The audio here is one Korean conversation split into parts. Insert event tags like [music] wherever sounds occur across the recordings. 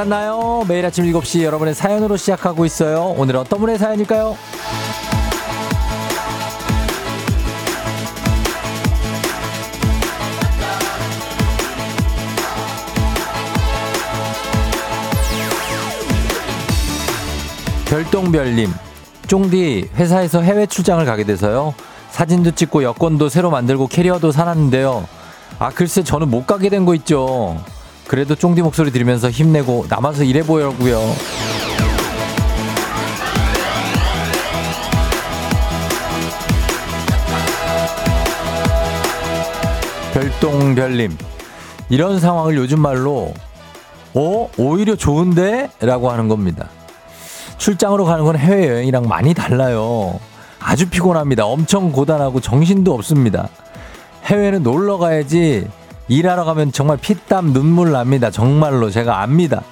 잘 잤나요? 매일 아침 7시 여러분의 사연으로 시작하고 있어요. 오늘 어떤 분의 사연일까요? 별똥별님, 쫑디 회사에서 해외 출장을 가게 돼서요. 사진도 찍고 여권도 새로 만들고 캐리어도 사놨는데요. 아 글쎄 저는 못 가게 된 거 있죠. 그래도 쫑디 목소리 들으면서 힘내고 남아서 일해 보려고요. 별똥별님 이런 상황을 요즘 말로 어 오히려 좋은데 라고 하는 겁니다. 출장으로 가는 건 해외여행이랑 많이 달라요. 아주 피곤합니다. 엄청 고단하고 정신도 없습니다. 해외는 놀러 가야지 일하러 가면 정말 피땀 눈물 납니다. 정말로 제가 압니다.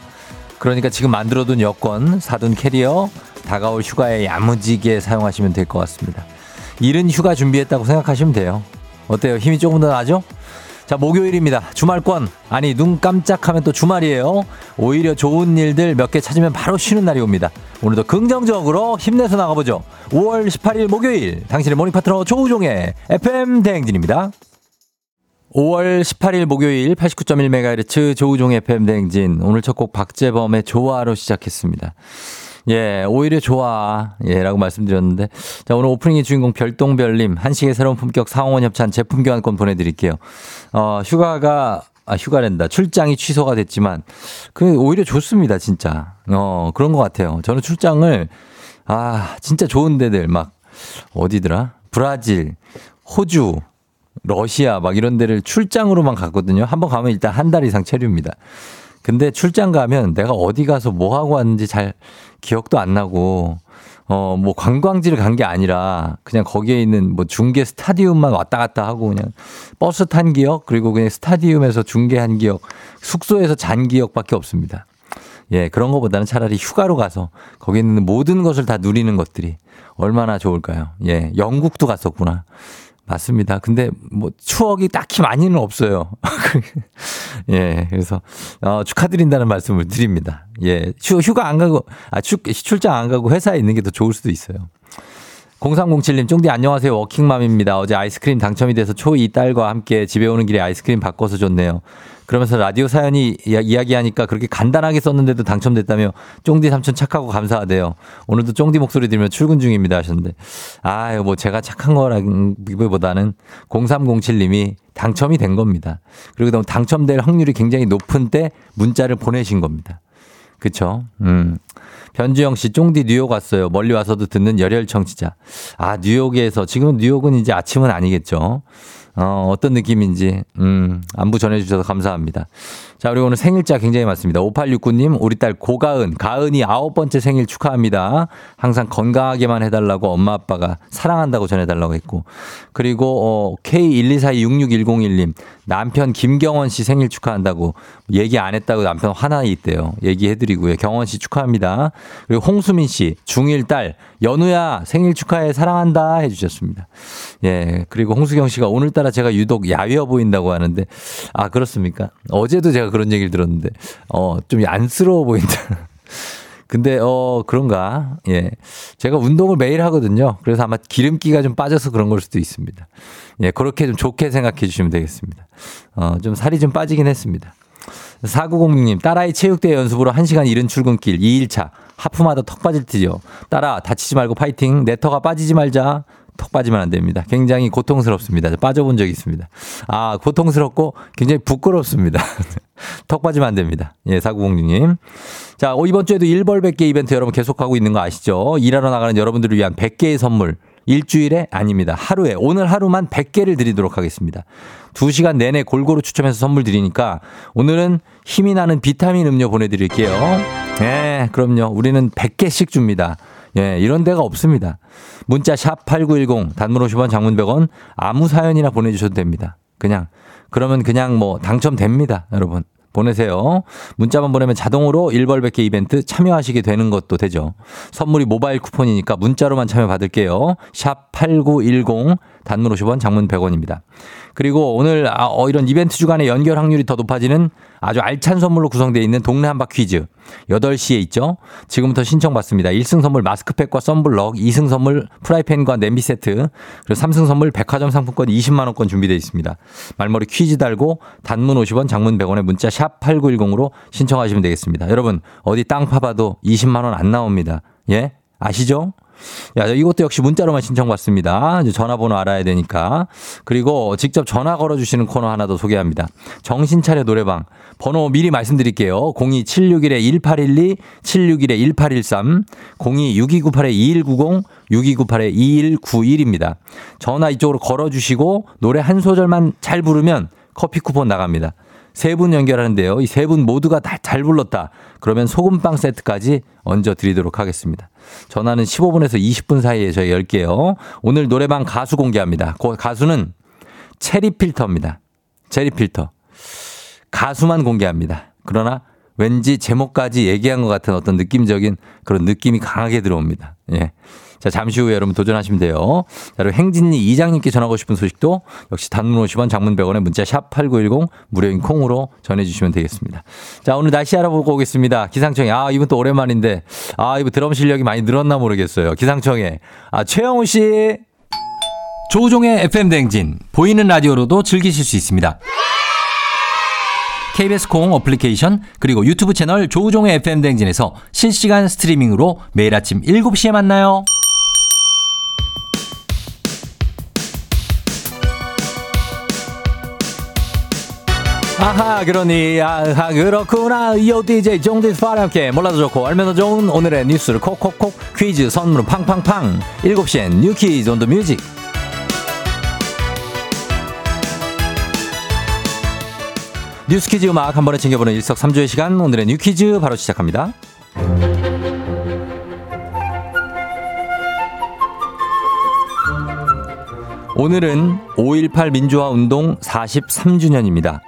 그러니까 지금 만들어둔 여권, 사둔 캐리어, 다가올 휴가에 야무지게 사용하시면 될 것 같습니다. 일은 휴가 준비했다고 생각하시면 돼요. 어때요? 힘이 조금 더 나죠? 자, 목요일입니다. 주말권. 아니, 눈 깜짝하면 또 주말이에요. 오히려 좋은 일들 몇 개 찾으면 바로 쉬는 날이 옵니다. 오늘도 긍정적으로 힘내서 나가보죠. 5월 18일 목요일. 당신의 모닝 파트너 조우종의 FM 대행진입니다. 5월 18일 목요일 89.1MHz 조우종의 FM 대행진. 오늘 첫 곡 박재범의 좋아로 시작했습니다. 예, 오히려 좋아. 예, 라고 말씀드렸는데. 자, 오늘 오프닝의 주인공 별똥별님, 한식의 새로운 품격 상원 협찬 제품 교환권 보내드릴게요. 어, 휴가가, 아, 휴가랜다. 출장이 취소가 됐지만, 그, 오히려 좋습니다, 진짜. 어, 그런 것 같아요. 저는 출장을, 아, 진짜 좋은 데들, 막, 어디더라? 브라질, 호주, 러시아, 막 이런 데를 출장으로만 갔거든요. 한번 가면 일단 한 달 이상 체류입니다. 근데 출장 가면 내가 어디 가서 뭐 하고 왔는지 잘 기억도 안 나고 어, 뭐 관광지를 간 게 아니라 그냥 거기에 있는 뭐 중계 스타디움만 왔다 갔다 하고 그냥 버스 탄 기억 그리고 그냥 스타디움에서 중계한 기억 숙소에서 잔 기억밖에 없습니다. 예, 그런 것보다는 차라리 휴가로 가서 거기 있는 모든 것을 다 누리는 것들이 얼마나 좋을까요? 예, 영국도 갔었구나. 맞습니다. 근데 뭐 추억이 딱히 많이는 없어요. [laughs] 예, 그래서 어, 축하드린다는 말씀을 드립니다. 예, 휴, 휴가 안 가고 아 출, 출장 안 가고 회사에 있는 게 더 좋을 수도 있어요. 0307님, 쫑디 안녕하세요. 워킹맘입니다. 어제 아이스크림 당첨이 돼서 초2 딸과 함께 집에 오는 길에 아이스크림 바꿔서 줬네요. 그러면서 라디오 사연이 이야기하니까 그렇게 간단하게 썼는데도 당첨됐다며 쫑디 삼촌 착하고 감사하대요. 오늘도 쫑디 목소리 들으며 출근 중입니다 하셨는데 아유 뭐 제가 착한 거라기보다는 0307님이 당첨이 된 겁니다. 그리고 당첨될 확률이 굉장히 높은 때 문자를 보내신 겁니다. 그쵸? 음. 변주영 씨, 쫑디 뉴욕 왔어요. 멀리 와서도 듣는 열혈 청취자. 아, 뉴욕에서, 지금 뉴욕은 이제 아침은 아니겠죠. 어, 어떤 느낌인지, 음, 안부 전해주셔서 감사합니다. 자, 그리고 오늘 생일자 굉장히 많습니다. 5869님, 우리 딸 고가은, 가은이 아홉 번째 생일 축하합니다. 항상 건강하게만 해달라고 엄마 아빠가 사랑한다고 전해달라고 했고. 그리고, 어, K124266101님, 남편 김경원 씨 생일 축하한다고 얘기 안 했다고 남편 화나 있대요. 얘기해드리고요. 경원 씨 축하합니다. 그리고 홍수민 씨, 중1 딸, 연우야 생일 축하해 사랑한다 해주셨습니다. 예. 그리고 홍수경 씨가 오늘따라 제가 유독 야위어 보인다고 하는데, 아, 그렇습니까? 어제도 제가 그런 얘기를 들었는데, 어, 좀 안쓰러워 보인다. [laughs] 근데 어 그런가? 예. 제가 운동을 매일 하거든요. 그래서 아마 기름기가 좀 빠져서 그런 걸 수도 있습니다. 예, 그렇게 좀 좋게 생각해 주시면 되겠습니다. 어, 좀 살이 좀 빠지긴 했습니다. 4906님, 딸아이 체육대회 연습으로 1시간 이른 출근길 2일차. 하프마다 턱 빠질 듯이요. 딸아, 다치지 말고 파이팅. 내 턱아 빠지지 말자. 턱 빠지면 안 됩니다. 굉장히 고통스럽습니다. 빠져본 적이 있습니다. 아, 고통스럽고 굉장히 부끄럽습니다. [laughs] 턱 빠지면 안 됩니다. 예, 4906님. 자, 어, 이번 주에도 1벌 100개 이벤트 여러분 계속하고 있는 거 아시죠? 일하러 나가는 여러분들을 위한 100개의 선물. 일주일에 아닙니다. 하루에 오늘 하루만 100개를 드리도록 하겠습니다. 2시간 내내 골고루 추첨해서 선물 드리니까 오늘은 힘이 나는 비타민 음료 보내드릴게요. 예, 그럼요. 우리는 100개씩 줍니다. 예, 이런 데가 없습니다. 문자 샵 8910 단문 50원 장문 100원 아무 사연이나 보내주셔도 됩니다. 그냥 그러면 그냥 뭐 당첨됩니다. 여러분. 보내세요. 문자만 보내면 자동으로 1벌 100개 이벤트 참여하시게 되는 것도 되죠. 선물이 모바일 쿠폰이니까 문자로만 참여 받을게요. 샵 8910 단문 50원 장문 100원입니다. 그리고 오늘 아, 어, 이런 이벤트 주간에 연결 확률이 더 높아지는 아주 알찬 선물로 구성되어 있는 동네 한바 퀴즈. 8시에 있죠? 지금부터 신청받습니다. 1승 선물 마스크팩과 썬블럭, 2승 선물 프라이팬과 냄비 세트, 그리고 3승 선물 백화점 상품권 20만원권 준비되어 있습니다. 말머리 퀴즈 달고 단문 50원, 장문 100원에 문자 샵 8910으로 신청하시면 되겠습니다. 여러분, 어디 땅 파봐도 20만원 안 나옵니다. 예? 아시죠? 야, 이것도 역시 문자로만 신청받습니다. 전화번호 알아야 되니까. 그리고 직접 전화 걸어주시는 코너 하나 더 소개합니다. 정신차려 노래방. 번호 미리 말씀드릴게요. 02761-1812, 761-1813, 026298-2190, 6298-2191입니다. 전화 이쪽으로 걸어주시고 노래 한 소절만 잘 부르면 커피 쿠폰 나갑니다. 세 분 연결하는데요. 이 세 분 모두가 다 잘 불렀다. 그러면 소금빵 세트까지 얹어 드리도록 하겠습니다. 전화는 15분에서 20분 사이에 저희 열게요. 오늘 노래방 가수 공개합니다. 그 가수는 체리 필터입니다. 체리 필터. 가수만 공개합니다. 그러나 왠지 제목까지 얘기한 것 같은 어떤 느낌적인 그런 느낌이 강하게 들어옵니다. 예. 자, 잠시 후에 여러분 도전하시면 돼요. 자, 그리고 행진이 이장님께 전하고 싶은 소식도 역시 단문 50원 장문 100원에 문자 샵 8910 무료인 콩으로 전해주시면 되겠습니다. 자, 오늘 날씨 알아보고 오겠습니다. 기상청에. 아, 이분 또 오랜만인데. 아, 이분 드럼 실력이 많이 늘었나 모르겠어요. 기상청에. 아, 최영우 씨. 조우종의 FM 댕진. 보이는 라디오로도 즐기실 수 있습니다. KBS 콩 어플리케이션 그리고 유튜브 채널 조우종의 FM 댕진에서 실시간 스트리밍으로 매일 아침 7시에 만나요. 아하 그러니 아하 그렇구나 요 DJ 종디스파와 함께 몰라도 좋고 알면 더 좋은 오늘의 뉴스를 콕콕콕 퀴즈 선물은 팡팡팡 7시엔 뉴퀴즈 on the music 뉴스 퀴즈 음악 한 번에 챙겨보는 일석삼조의 시간 오늘의 뉴퀴즈 바로 시작합니다. 오늘은 5.18 민주화 운동 43주년입니다.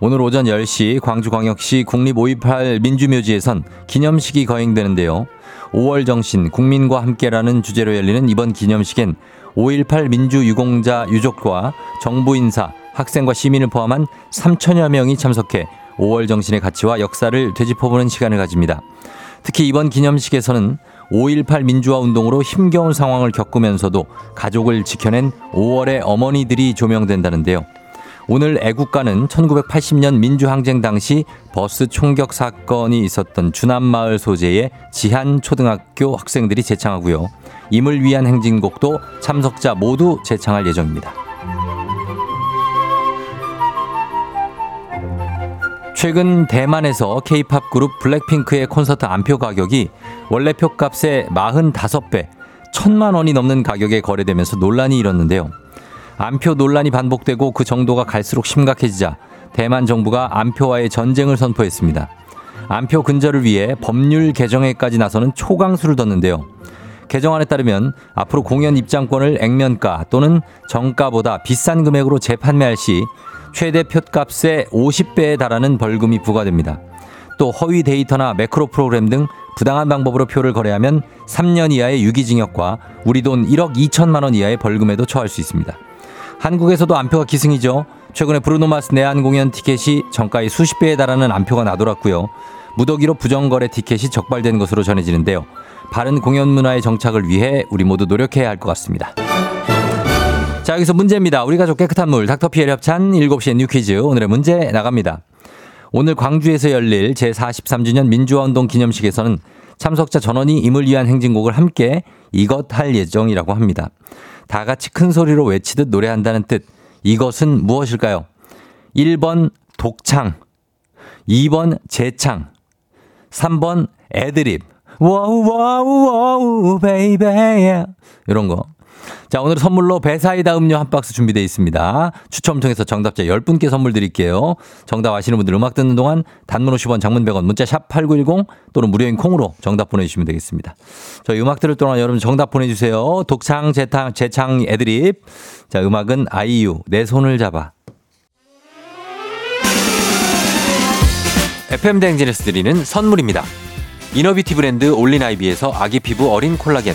오늘 오전 10시 광주광역시 국립 5.18 민주묘지에선 기념식이 거행되는데요. 5월 정신 국민과 함께라는 주제로 열리는 이번 기념식엔 5.18 민주유공자 유족과 정부 인사, 학생과 시민을 포함한 3천여 명이 참석해 5월 정신의 가치와 역사를 되짚어보는 시간을 가집니다. 특히 이번 기념식에서는 5.18 민주화 운동으로 힘겨운 상황을 겪으면서도 가족을 지켜낸 5월의 어머니들이 조명된다는데요. 오늘 애국가는 1980년 민주항쟁 당시 버스 총격 사건이 있었던 주남마을 소재의 지한 초등학교 학생들이 제창하고요. 임을 위한 행진곡도 참석자 모두 제창할 예정입니다. 최근 대만에서 케이팝 그룹 블랙핑크의 콘서트 안표 가격이 원래 표값의 45배, 1천만 원이 넘는 가격에 거래되면서 논란이 일었는데요. 안표 논란이 반복되고 그 정도가 갈수록 심각해지자 대만 정부가 안표와의 전쟁을 선포했습니다. 안표 근절을 위해 법률 개정에까지 나서는 초강수를 뒀는데요. 개정안에 따르면 앞으로 공연 입장권을 액면가 또는 정가보다 비싼 금액으로 재판매할 시 최대 표값의 50배에 달하는 벌금이 부과됩니다. 또 허위 데이터나 매크로 프로그램 등 부당한 방법으로 표를 거래하면 3년 이하의 유기징역과 우리 돈 1억 2천만 원 이하의 벌금에도 처할 수 있습니다. 한국에서도 안표가 기승이죠. 최근에 브루노마스 내한 공연 티켓이 정가의 수십 배에 달하는 안표가 나돌았고요. 무더기로 부정거래 티켓이 적발된 것으로 전해지는데요. 바른 공연 문화의 정착을 위해 우리 모두 노력해야 할 것 같습니다. 자, 여기서 문제입니다. 우리 가족 깨끗한 물, 닥터피엘 협찬 7시의 뉴퀴즈. 오늘의 문제 나갑니다. 오늘 광주에서 열릴 제43주년 민주화운동 기념식에서는 참석자 전원이 임을 위한 행진곡을 함께 이것 할 예정이라고 합니다. 다 같이 큰 소리로 외치듯 노래한다는 뜻. 이것은 무엇일까요? 1번 독창, 2번 제창, 3번 애드립. wow wow wow baby 이런 거. 자, 오늘 선물로 배사이다 음료 한 박스 준비되어 있습니다. 추첨 통해서 정답자 10분께 선물 드릴게요. 정답 아시는 분들 음악 듣는 동안 단문 50원, 장문 100원, 문자 샵 8910 또는 무료인 콩으로 정답 보내주시면 되겠습니다. 저희 음악 들을 동안 여러분 정답 보내주세요. 독창, 재탕, 재창 애드립. 자, 음악은 아이유, 내 손을 잡아. FM 대행진에서 드리는 선물입니다. 이너비티 브랜드 올린아이비에서 아기 피부 어린 콜라겐.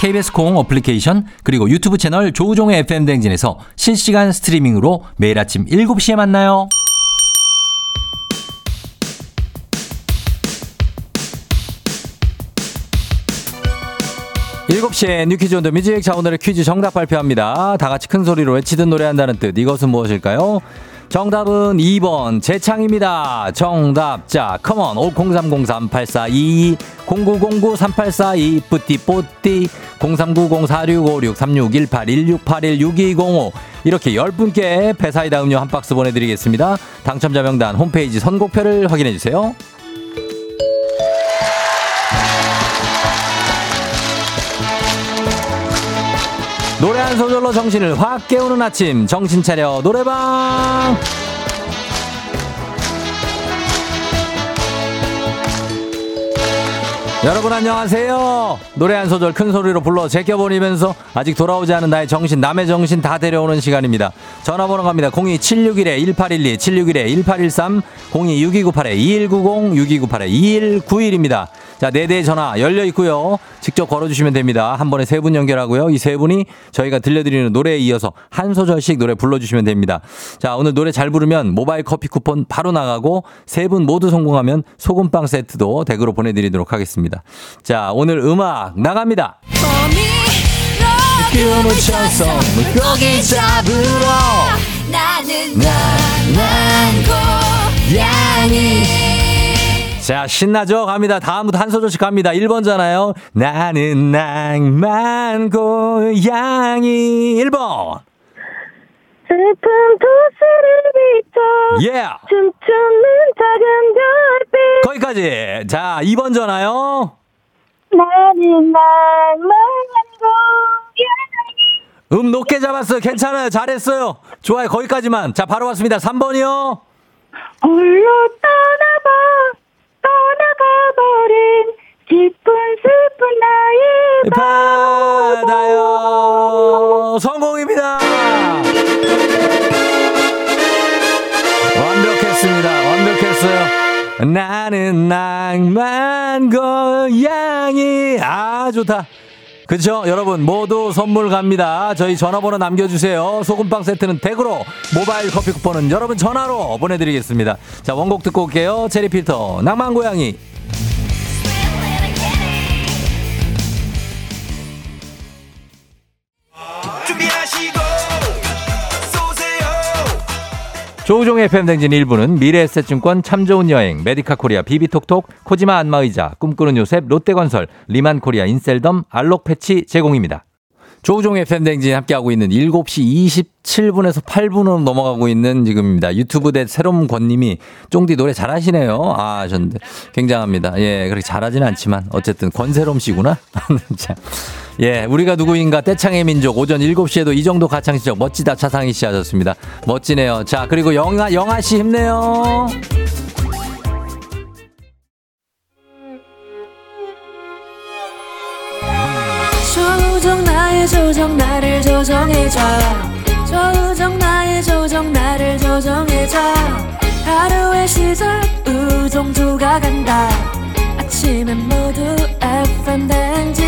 KBS 콩 어플리케이션 그리고 유튜브 채널 조우종의 FM 댕진에서 실시간 스트리밍으로 매일 아침 7시에 만나요. 7시에 뉴퀴즈 on the music. 자, 오늘의 퀴즈 정답 발표합니다. 다 같이 큰 소리로 외치듯 노래한다는 뜻. 이것은 무엇일까요? 정답은 2번 제창입니다. 정답자 come on 50303842 09093842 뿌띠뿌띠 03904656361816816205 이렇게 10분께 배사이다 음료 한 박스 보내드리겠습니다. 당첨자 명단 홈페이지 선곡표를 확인해주세요. 노래 한 소절로 정신을 확 깨우는 아침 정신 차려 노래방 여러분 안녕하세요. 노래 한 소절 큰 소리로 불러 제껴버리면서 아직 돌아오지 않은 나의 정신, 남의 정신 다 데려오는 시간입니다. 전화번호 갑니다. 02-761-1812, 761-1813, 02-6298-2190, 6298-2191입니다. 자, 네대 전화 열려 있고요. 직접 걸어주시면 됩니다. 한 번에 세 분 연결하고요. 이 세 분이 저희가 들려드리는 노래에 이어서 한 소절씩 노래 불러주시면 됩니다. 자, 오늘 노래 잘 부르면 모바일 커피 쿠폰 바로 나가고 세 분 모두 성공하면 소금빵 세트도 댁으로 보내드리도록 하겠습니다. 자, 오늘 음악 나갑니다. 자, 신나죠? 갑니다. 다음부터 한 소절씩 갑니다. 1번잖아요. 나는 낭만 고양이. 1번. 슬픈 도시를 비춰 yeah. 춤추는 작은 별빛 거기까지. 자, 2번 전화요. 나는 낭만 고양이 음 높게 잡았어요. 괜찮아요. 잘했어요. 좋아요. 거기까지만. 자, 바로 왔습니다. 3번이요. 홀로 떠나봐 떠나가버린 기쁜 슬픈 나의 받아요. 성공입니다. 완벽했습니다. 완벽했어요. 나는 낭만 고양이. 아, 좋다. 그렇죠? 여러분 모두 선물 갑니다. 저희 전화번호 남겨주세요. 소금빵 세트는 댁으로 모바일 커피 쿠폰은 여러분 전화로 보내드리겠습니다. 자 원곡 듣고 올게요. 체리필터 낭만 고양이. 조우종의 FM댕진 1부는 미래에셋증권 참 좋은 여행, 메디카 코리아 비비톡톡, 코지마 안마의자, 꿈꾸는 요셉, 롯데건설, 리만 코리아 인셀덤, 알록 패치 제공입니다. 조우종의 FM댕진 함께하고 있는 7시 27분에서 8분으로 넘어가고 있는 지금입니다. 유튜브 대 새로운 권님이 쫑디 노래 잘하시네요. 아, 하셨는데 굉장합니다. 예, 그렇게 잘하진 않지만 어쨌든 권새롬 씨구나. [laughs] 자, 예, 우리가 누구인가 떼창의 민족 오전 7시에도 이 정도 가창 시죠 멋지다 차상희 씨 하셨습니다. 멋지네요. 자, 그리고 영아 영아 씨 힘내요. 조정 나의 조정 나를 조정해줘 조정 나의 조정 나를 조정해줘 하루의 시절 우정조가 간다 아침엔 모두 FM 댕진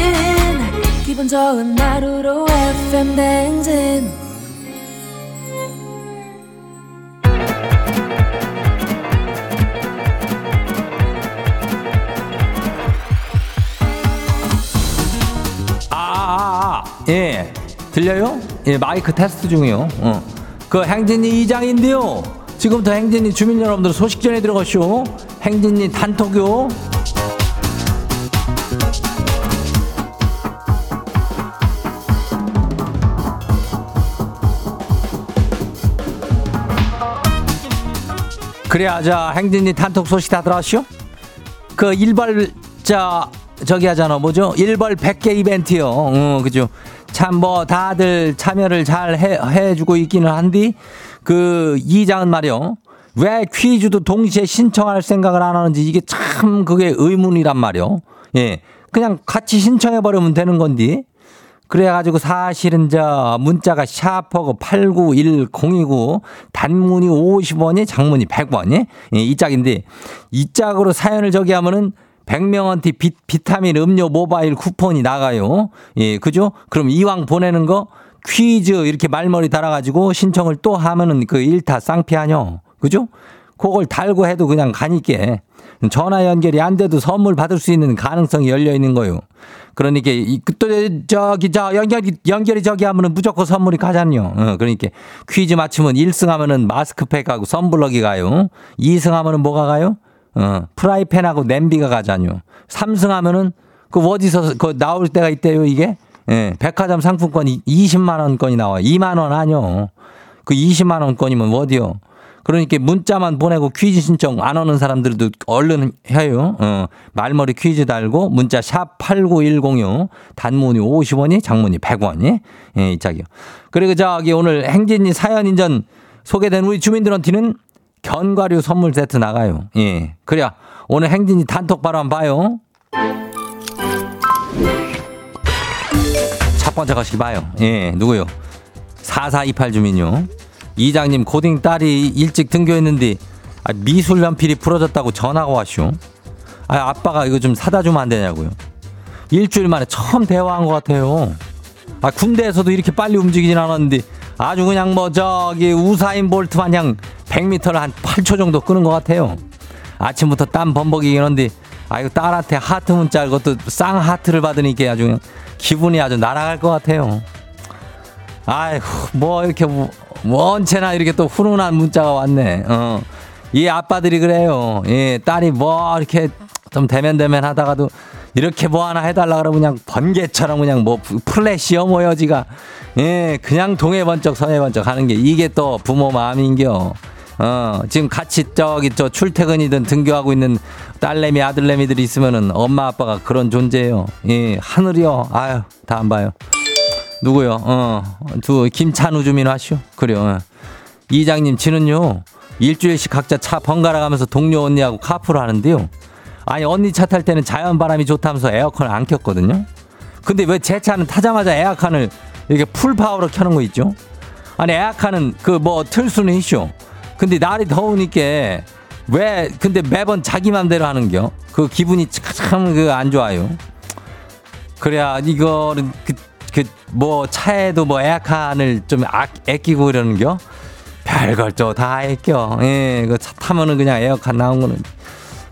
기분 좋은 하루로 FM 댕진 아, 아, 아, 예. 들려요? 예, 마이크 테스트 중이요. 어. 그 행진이 이장인데요. 지금부터 행진이 주민 여러분들 소식 전해 들어가시오. 행진이 단톡요. 그래야 자 행진이 단톡 소식 다 들어왔쇼? 그 일발자 저기 하잖아. 뭐죠? 일벌 100개 이벤트요. 어 그죠? 참 뭐 다들 참여를 잘 해, 해주고 있기는 한디. 그 이장은 말이요. 왜 퀴즈도 동시에 신청할 생각을 안 하는지 이게 참 그게 의문이란 말이요. 예. 그냥 같이 신청해 버리면 되는 건디 그래가지고 사실은 저 문자가 샤퍼고 8910이고 단문이 50원이 장문이 100원이 예, 이 짝인데 이 짝으로 사연을 저기 하면은 100명한테 비, 비타민 음료 모바일 쿠폰이 나가요. 예, 그죠? 그럼 이왕 보내는 거 퀴즈 이렇게 말머리 달아가지고 신청을 또 하면은 그 일타 쌍피하뇨. 그죠? 그걸 달고 해도 그냥 가니까 전화 연결이 안 돼도 선물 받을 수 있는 가능성이 열려 있는 거요. 그러니까 또 저기 저 연결이 연결이 저기 하면은 무조건 선물이 가잖요. 어, 그러니까 퀴즈 맞추면 1승 하면은 마스크팩하고 선블럭이 가요. 2승 하면은 뭐가 가요? 어, 프라이팬하고 냄비가 가잖요. 3승 하면은 그 어디서 그 나올 때가 있대요, 이게? 예, 백화점 상품권이 20만 원권이 나와요. 2만 원 아니요. 그 20만 원권이면 어디요? 그러니까 문자만 보내고 퀴즈 신청 안 오는 사람들도 얼른 해요. 어, 말머리 퀴즈 달고 문자 샵 89106 단문이 50원이 장문이 100원이 예, 이 짝이요. 그리고 저기 오늘 행진이 사연 인전 소개된 우리 주민들한테는 견과류 선물 세트 나가요. 예. 그래야 오늘 행진이 단톡 바로 한번 봐요. 첫 번째 가시기 봐요. 예, 누구요? 4428 주민요. 이장님 고딩 딸이 일찍 등교했는데 아, 미술 연필이 부러졌다고 전화가 왔쇼. 아, 아빠가 이거 좀 사다 주면 안 되냐고요. 일주일 만에 처음 대화한 것 같아요. 아, 군대에서도 이렇게 빨리 움직이진 않았는데 아주 그냥 뭐 저기 우사인 볼트 마냥 100m를 한 8초 정도 끄는 것 같아요. 아침부터 땀 범벅이긴 한데 아이고 딸한테 하트 문자 그것도 쌍 하트를 받으니까 아주 기분이 아주 날아갈 것 같아요. 아이고 뭐 이렇게 뭐, 뭐 언제나 이렇게 또 훈훈한 문자가 왔네. 어. 이 아빠들이 그래요. 예, 딸이 뭐 이렇게 좀 대면대면 하다가도 이렇게 뭐 하나 해달라 그러면 그냥 번개처럼 그냥 뭐 플래시어 모여지가 예, 그냥 동해 번쩍 서해 번쩍 하는 게 이게 또 부모 마음인겨. 어, 지금 같이 저기 저 출퇴근이든 등교하고 있는 딸내미 아들내미들이 있으면은 엄마 아빠가 그런 존재예요. 예, 하늘이요. 아유, 다 안 봐요. 누구요? 어, 두 김찬우 주민 하시오. 그래요. 어. 이장님 지는요 일주일씩 각자 차 번갈아 가면서 동료 언니하고 카풀을 하는데요. 아니 언니 차 탈 때는 자연 바람이 좋다면서 에어컨을 안 켰거든요. 근데 왜 제 차는 타자마자 에어컨을 이렇게 풀 파워로 켜는 거 있죠? 아니 에어컨은 그 뭐 틀 수는 있쇼. 근데 날이 더우니까 왜 근데 매번 자기 맘대로 하는겨? 그 기분이 참 그 안 좋아요. 그래야 이거는 그 그 뭐 차에도 뭐 에어컨을 좀 아, 아끼고 이러는겨. 별걸 또다 아껴. 예, 그 차 타면은 그냥 에어컨 나온 거는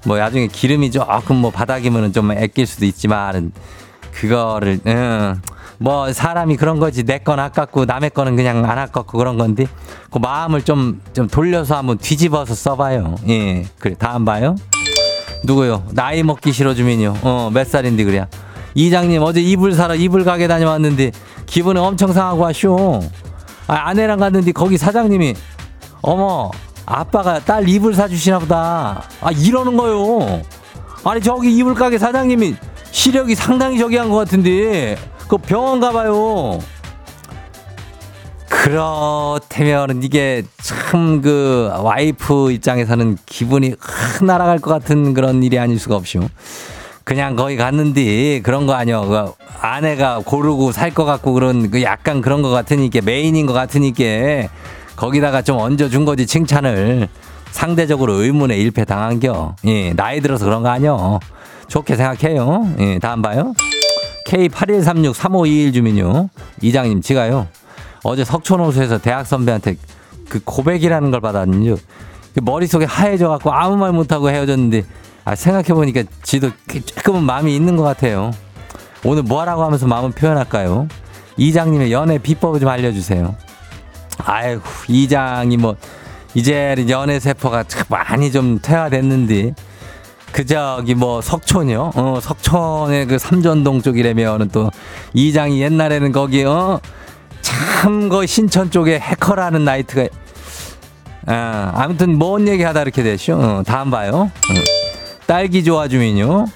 뭐 나중에 기름이 조금 뭐 바닥이면은 좀 아낄 수도 있지만 그거를 응. 뭐 사람이 그런 거지 내 건 아깝고 남의 거는 그냥 안 아깝고 그런 건데 그 마음을 좀 좀 돌려서 한번 뒤집어서 써봐요. 예, 그래 다음 봐요. 누구요? 나이 먹기 싫어 주민요. 어, 몇 살인데 그래야. 이장님 어제 이불 사러 이불 가게 다녀왔는데 기분이 엄청 상하고 하쇼. 아, 아내랑 갔는데 거기 사장님이 어머 아빠가 딸 이불 사주시나 보다. 아 이러는 거요. 아니 저기 이불 가게 사장님이 시력이 상당히 저기 한 것 같은데 그 병원 가봐요. 그렇다면 이게 참 그 와이프 입장에서는 기분이 확 날아갈 것 같은 그런 일이 아닐 수가 없죠. 그냥 거기 갔는데 그런 거 아니요. 그 아내가 고르고 살 것 같고 그런 그 약간 그런 것 같으니까 메인인 것 같으니까 거기다가 좀 얹어준 거지 칭찬을 상대적으로 의문에 일패 당한겨. 예, 나이 들어서 그런 거 아니요. 좋게 생각해요. 예, 다음 봐요. K81363521 주민요. 이장님, 지가요. 어제 석촌호수에서 대학 선배한테 그 고백이라는 걸 받았는데 그 머릿속에 하얘져 갖고 아무 말 못하고 헤어졌는데 아, 생각해보니까 지도 조금은 마음이 있는 것 같아요. 오늘 뭐 하라고 하면서 마음을 표현할까요? 이장님의 연애 비법을 좀 알려주세요. 아이고, 이장이 뭐, 이제 연애 세포가 참 많이 좀 퇴화됐는데, 그 저기 뭐 석촌이요? 어, 석촌의 그 삼전동 쪽이라면은 또 이장이 옛날에는 거기 어? 참그 신천 쪽에 해커라는 나이트가 아, 아무튼 뭔 얘기 하다 이렇게 되죠. 어, 다음 봐요. 어. 딸기 좋아 주민요.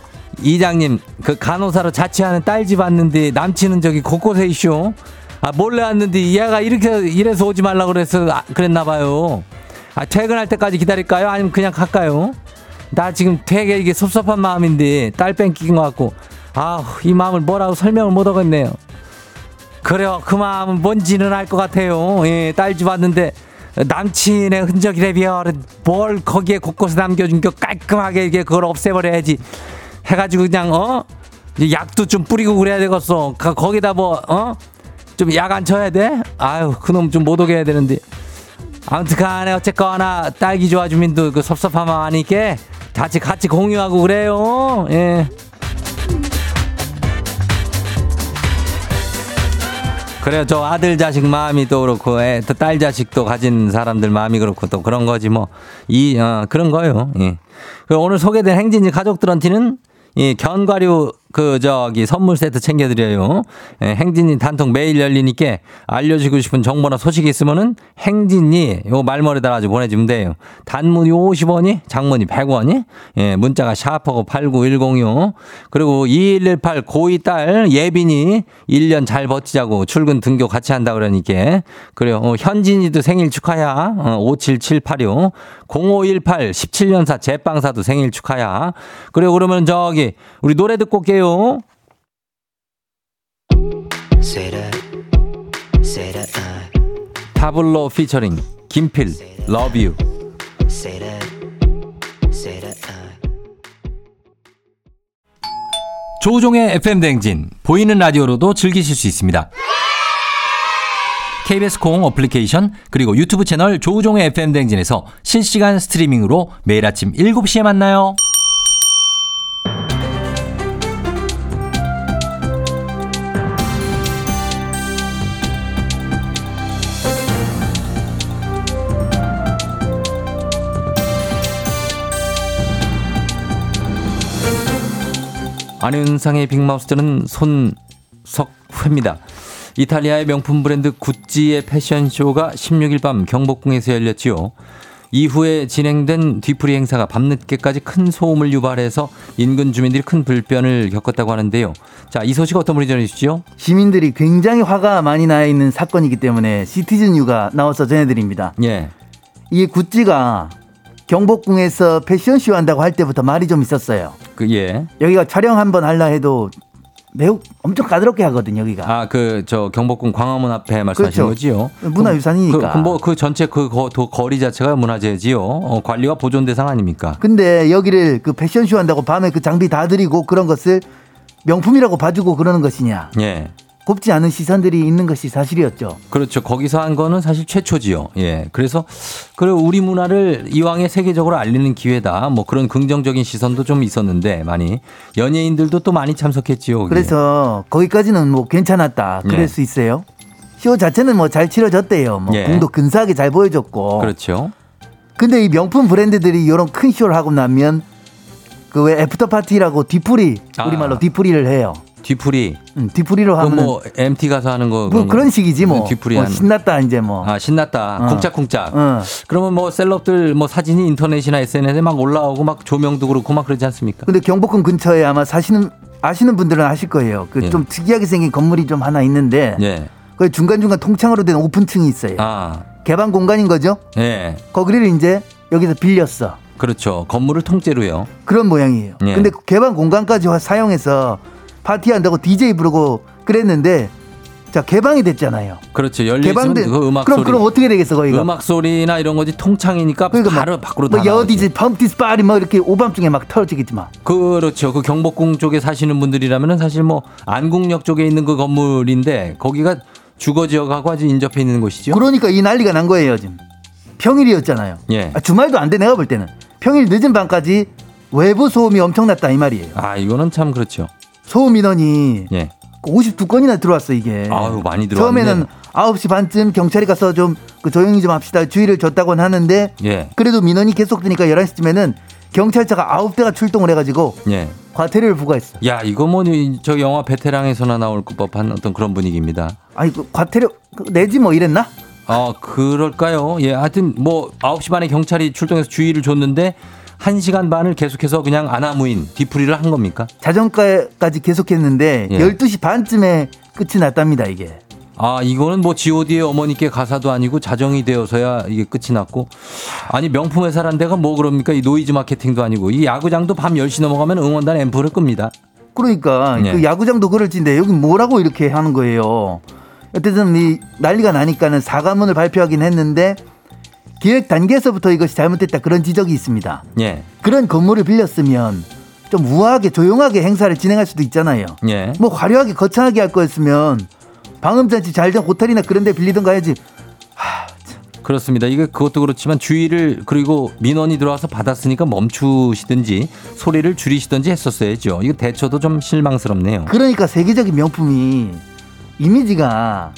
이장님 그 간호사로 자취하는 딸집 왔는데 남친은 저기 곳곳에 있쇼. 아 몰래 왔는데 얘가 이렇게 이래서 오지 말라 그래서 아, 그랬나 봐요. 아 퇴근할 때까지 기다릴까요? 아니면 그냥 갈까요? 나 지금 되게 이게 섭섭한 마음인데 딸 뺑긴 것 같고 아 이 마음을 뭐라고 설명을 못 하겠네요. 그래요 그 마음은 뭔지는 알 것 같아요. 예, 딸집 왔는데 남친의 흔적이래비어 뭘 거기에 곳곳에 남겨준 게 깔끔하게 이게 그걸 없애버려야지. 해가지고 그냥 어? 약도 좀 뿌리고 그래야 되겠어. 가- 거기다 뭐 어? 좀 약 안 쳐야 돼? 아유 그놈 좀 못 오게 해야 되는데. 아무튼 간에 어쨌거나 딸기 좋아 주민도 그 섭섭함 아니까 같이 같이 공유하고 그래요. 예. 그래요. 저 아들 자식 마음이 또 그렇고, 애, 또딸 자식도 가진 사람들 마음이 그렇고, 또 그런 거지 뭐. 이, 어, 그런 거요. 예. 그 오늘 소개된 행진이 가족들한테는 이 견과류 그 저기 선물 세트 챙겨드려요. 예, 행진이 단통 매일 열리니까 알려주고 싶은 정보나 소식이 있으면은 행진이 요 말머리 달아가지고 보내주면 돼요. 단문이 50원이, 장문이 100원이, 예, 문자가 샤프고 89106 그리고 2118 고2 딸 예빈이 1년 잘 버티자고 출근 등교 같이 한다 그러니까 그래요. 어, 현진이도 생일 축하야. 어, 57786 0518 17년사 제빵사도 생일 축하야. 그리고 그러면 저기 우리 노래 듣고 올게요. Uh, 타블로 피처링 김필 that, uh. 조우종의 FM 댕진 보이는 라디오로도 즐기실 수 있습니다. KBS 콩 어플리케이션 그리고 유튜브 채널 조우종의 FM 댕진에서 실시간 스트리밍으로 매일 아침 7시에 만나요. 안윤상의 빅마우스들은 손석회입니다. 이탈리아의 명품 브랜드 구찌의 패션쇼가 16일 밤 경복궁에서 열렸지요. 이후에 진행된 뒤풀이 행사가 밤늦게까지 큰 소음을 유발해서 인근 주민들이 큰 불편을 겪었다고 하는데요. 자, 이 소식 어떤 분이 전해주시죠? 시민들이 굉장히 화가 많이 나 있는 사건이기 때문에 시티즌 뉴가 나와서 전해드립니다. 예. 이 구찌가 경복궁에서 패션쇼 한다고 할 때부터 말이 좀 있었어요. 그, 예. 여기가 촬영 한번 할라 해도 매우 엄청 까다롭게 하거든요, 여기가. 아, 그, 저, 경복궁 광화문 앞에 말씀하시는 그렇죠. 거지요? 문화유산이니까. 그, 뭐, 그 전체 그 거, 도, 거리 자체가 문화재지요? 어, 관리와 보존 대상 아닙니까? 근데 여기를 그 패션쇼 한다고 밤에 그 장비 다 들이고 그런 것을 명품이라고 봐주고 그러는 것이냐. 예. 곱지 않은 시선들이 있는 것이 사실이었죠. 그렇죠. 거기서 한 거는 사실 최초지요. 예. 그래서 그리고 우리 문화를 이왕에 세계적으로 알리는 기회다. 뭐 그런 긍정적인 시선도 좀 있었는데 많이 연예인들도 또 많이 참석했지요. 거기에. 그래서 거기까지는 뭐 괜찮았다. 그럴 네. 수 있어요. 쇼 자체는 뭐 잘 치러졌대요. 뭐 예. 궁도 근사하게 잘 보여줬고. 그렇죠. 근데 이 명품 브랜드들이 이런 큰 쇼를 하고 나면 그 왜 after party라고 뒤풀이 아. 우리말로 뒤풀이를 해요. 뒤풀이. 음, 뒤풀이로 그 하면 뭐, 뭐 MT 가서 하는 거. 그런 식이지 뭐. 뒤풀이 뭐. 신났다 이제 뭐. 아, 신났다. 어. 쿵짝쿵짝. 어. 그러면 뭐 셀럽들 뭐 사진이 인터넷이나 SNS에 막 올라오고 막 조명도 그렇고 막 그러지 않습니까? 근데 경복궁 근처에 아마 사시는 아시는 분들은 아실 거예요. 그 예. 좀 특이하게 생긴 건물이 좀 하나 있는데 예. 그 중간 중간 통창으로 된 오픈층이 있어요. 아, 개방 공간인 거죠. 예. 거기를 이제 여기서 빌렸어. 그렇죠. 건물을 통째로요. 그런 모양이에요. 예. 근데 그 개방 공간까지 화- 사용해서 파티한다고 DJ 부르고 그랬는데 자 개방이 됐잖아요. 그렇죠. 개방된 그 음악 그럼 소리. 그럼 어떻게 되겠어 거기가? 음악 소리나 이런 거지 통창이니까 그러니까 바로 막, 밖으로 뭐. 여디지 펌티스 파리 뭐 이렇게 오밤중에 막 터지겠지 막. 그렇죠. 그 경복궁 쪽에 사시는 분들이라면은 사실 뭐 안국역 쪽에 있는 그 건물인데 거기가 주거 지역하고 아주 인접해 있는 곳이죠. 그러니까 이 난리가 난 거예요 지금. 평일이었잖아요. 예. 아, 주말도 안 돼 내가 볼 때는 평일 늦은 밤까지 외부 소음이 엄청났다 이 말이에요. 아, 이거는 참 그렇죠. 소음 인원이 예. 52건이나 들어왔어 이게. 아유, 많이 들어왔네. 처음에는 9시 반쯤 경찰이 가서 좀 그 조용히 좀 합시다 주의를 줬다고는 하는데 예. 그래도 민원이 계속되니까 11시쯤에는 경찰차가 9대가 출동을 해가지고 예. 과태료를 부과했어. 야, 이거 뭐저 영화 베테랑에서나 나올 법한 어떤 그런 분위기입니다. 아니 그 과태료 그 내지 뭐 이랬나? 어, 그럴까요? 예, 하여튼 뭐 9시 반에 경찰이 출동해서 주의를 줬는데 1시간 반을 계속해서 그냥 안하무인 뒤풀이를 한 겁니까? 자정까지 계속했는데 예. 12시 반쯤에 끝이 났답니다 이게. 아, 이거는 뭐 god의 어머니께 가사도 아니고 자정이 되어서야 이게 끝이 났고. 아니, 명품 회사란 데가 뭐 그럽니까? 이 노이즈 마케팅도 아니고. 이 야구장도 밤 10시 넘어가면 응원단 앰프를 끕니다. 그러니까 예. 그 야구장도 그럴진데 여기 뭐라고 이렇게 하는 거예요. 어쨌든 이 난리가 나니까는 사과문을 발표하긴 했는데 기획 단계에서부터 이것이 잘못됐다 그런 지적이 있습니다. 예. 그런 건물을 빌렸으면 좀 우아하게 조용하게 행사를 진행할 수도 있잖아요. 예. 뭐 화려하게 거창하게 할 거였으면 방음장치 잘 된 호텔이나 그런 데 빌리던가 해야지. 그렇습니다. 이게 그것도 그렇지만 주의를 그리고 민원이 들어와서 받았으니까 멈추시든지 소리를 줄이시든지 했었어야죠. 이거 대처도 좀 실망스럽네요. 그러니까 세계적인 명품이 이미지가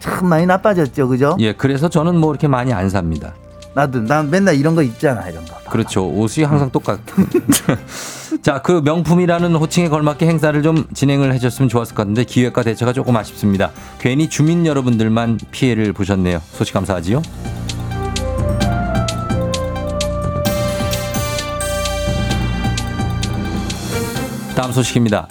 참 많이 나빠졌죠. 그죠? 예, 그래서 저는 뭐 이렇게 많이 안 삽니다. 나도 난 맨날 이런 거 입잖아. 이런 거. 그렇죠. 옷이 항상 똑같. [laughs] 자, 그 명품이라는 호칭에 걸맞게 행사를 좀 진행을 해줬으면 좋았을 것 같은데 기획과 대처가 조금 아쉽습니다. 괜히 주민 여러분들만 피해를 보셨네요. 소식 감사하지요. 다음 소식입니다.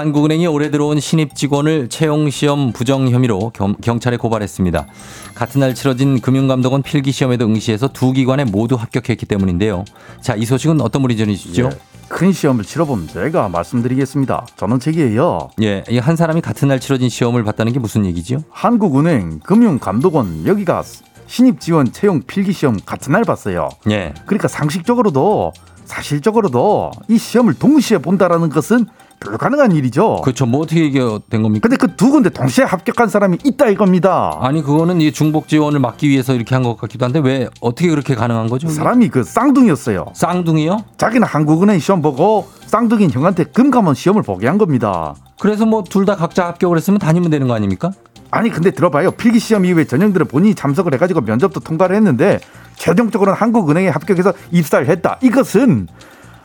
한국은행이 올해 들어온 신입 직원을 채용 시험 부정 혐의로 겸- 경찰에 고발했습니다. 같은 날 치러진 금융감독원 필기 시험에도 응시해서 두 기관에 모두 합격했기 때문인데요. 자, 이 소식은 어떤 분이 전해주시죠? 큰 시험을 치러본 제가 말씀드리겠습니다. 저는 책이에요. 예, 이한 사람이 같은 날 치러진 시험을 봤다는 게 무슨 얘기죠? 한국은행 금융감독원 여기가 신입 지원 채용 필기 시험 같은 날 봤어요. 예, 그러니까 상식적으로도 사실적으로도 이 시험을 동시에 본다라는 것은 불가능한 일이죠. 그렇죠. 뭐 어떻게 이게 된 겁니까? 근데 그 두 군데 동시에 합격한 사람이 있다 이겁니다. 아니 그거는 이 중복 지원을 막기 위해서 이렇게 한 것 같기도 한데 왜 어떻게 그렇게 가능한 거죠? 사람이 그 쌍둥이였어요. 쌍둥이요? 자기는 한국은행 시험 보고 쌍둥이인 형한테 금감원 시험을 보게 한 겁니다. 그래서 뭐 둘 다 각자 합격을 했으면 다니면 되는 거 아닙니까? 아니 근데 들어봐요 필기 시험 이후에 전형들은 본인이 참석을 해가지고 면접도 통과를 했는데 최종적으로는 한국은행에 합격해서 입사를 했다 이것은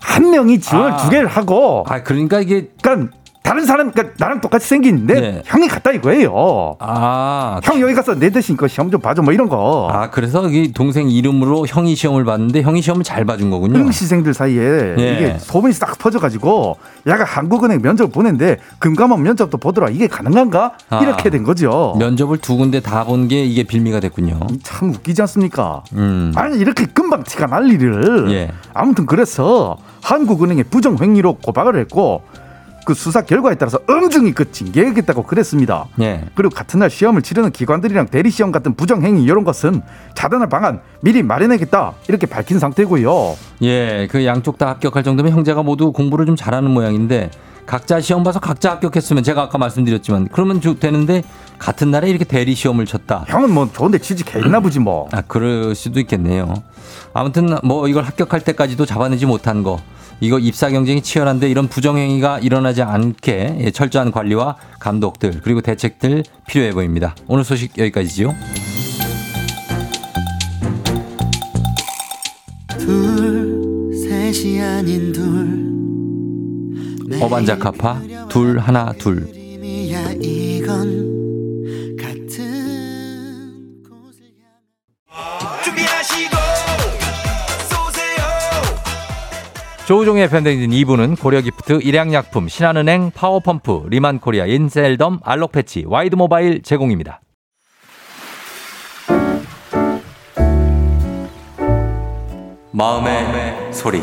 한 명이 지원을 아. 두 개를 하고 아 그러니까 이게 그러니까 다른 사람 그러니까 나랑 똑같이 생긴 내 네. 형이 갔다 이거예요 아, 형 여기 가서 내 대신 그 시험 좀 봐줘 뭐 이런 거 아 그래서 이 동생 이름으로 형이 시험을 봤는데 형이 시험을 잘 봐준 거군요. 응시생들 사이에 예. 이게 소문이 싹 퍼져가지고 야가 한국은행 면접 보는데 금감원 면접도 보더라 이게 가능한가 아. 이렇게 된 거죠 면접을 두 군데 다 본 게 이게 빌미가 됐군요. 참 웃기지 않습니까? 음. 아니 이렇게 금방 티가 날 일을 예. 아무튼 그래서 한국은행에 부정행위로 고발을 했고 그 수사 결과에 따라서 엄중히 그 징계하겠다고 그랬습니다. 예. 그리고 같은 날 시험을 치르는 기관들이랑 대리 시험 같은 부정 행위 이런 것은 차단할 방안 미리 마련하겠다 이렇게 밝힌 상태고요. 예, 그 양쪽 다 합격할 정도면 형제가 모두 공부를 좀 잘하는 모양인데 각자 시험 봐서 각자 합격했으면 제가 아까 말씀드렸지만 그러면 좀 되는데 같은 날에 이렇게 대리 시험을 쳤다. 형은 뭐 좋은데 취직했나 보지 뭐. 아, 그럴 수도 있겠네요. 아무튼 뭐 이걸 합격할 때까지도 잡아내지 못한 거. 이거 입사 경쟁이 치열한데 이런 부정행위가 일어나지 않게 예, 철저한 관리와 감독들 그리고 대책들 필요해 보입니다. 오늘 소식 여기까지지요. 둘 셋이 아닌 둘 어반자카파 둘 하나 둘 조우종의 FM댕진 2부는 고려기프트, 일양약품, 신한은행, 파워펌프, 리만코리아, 인셀덤, 알록패치, 와이드모바일 제공입니다. 마음의 소리.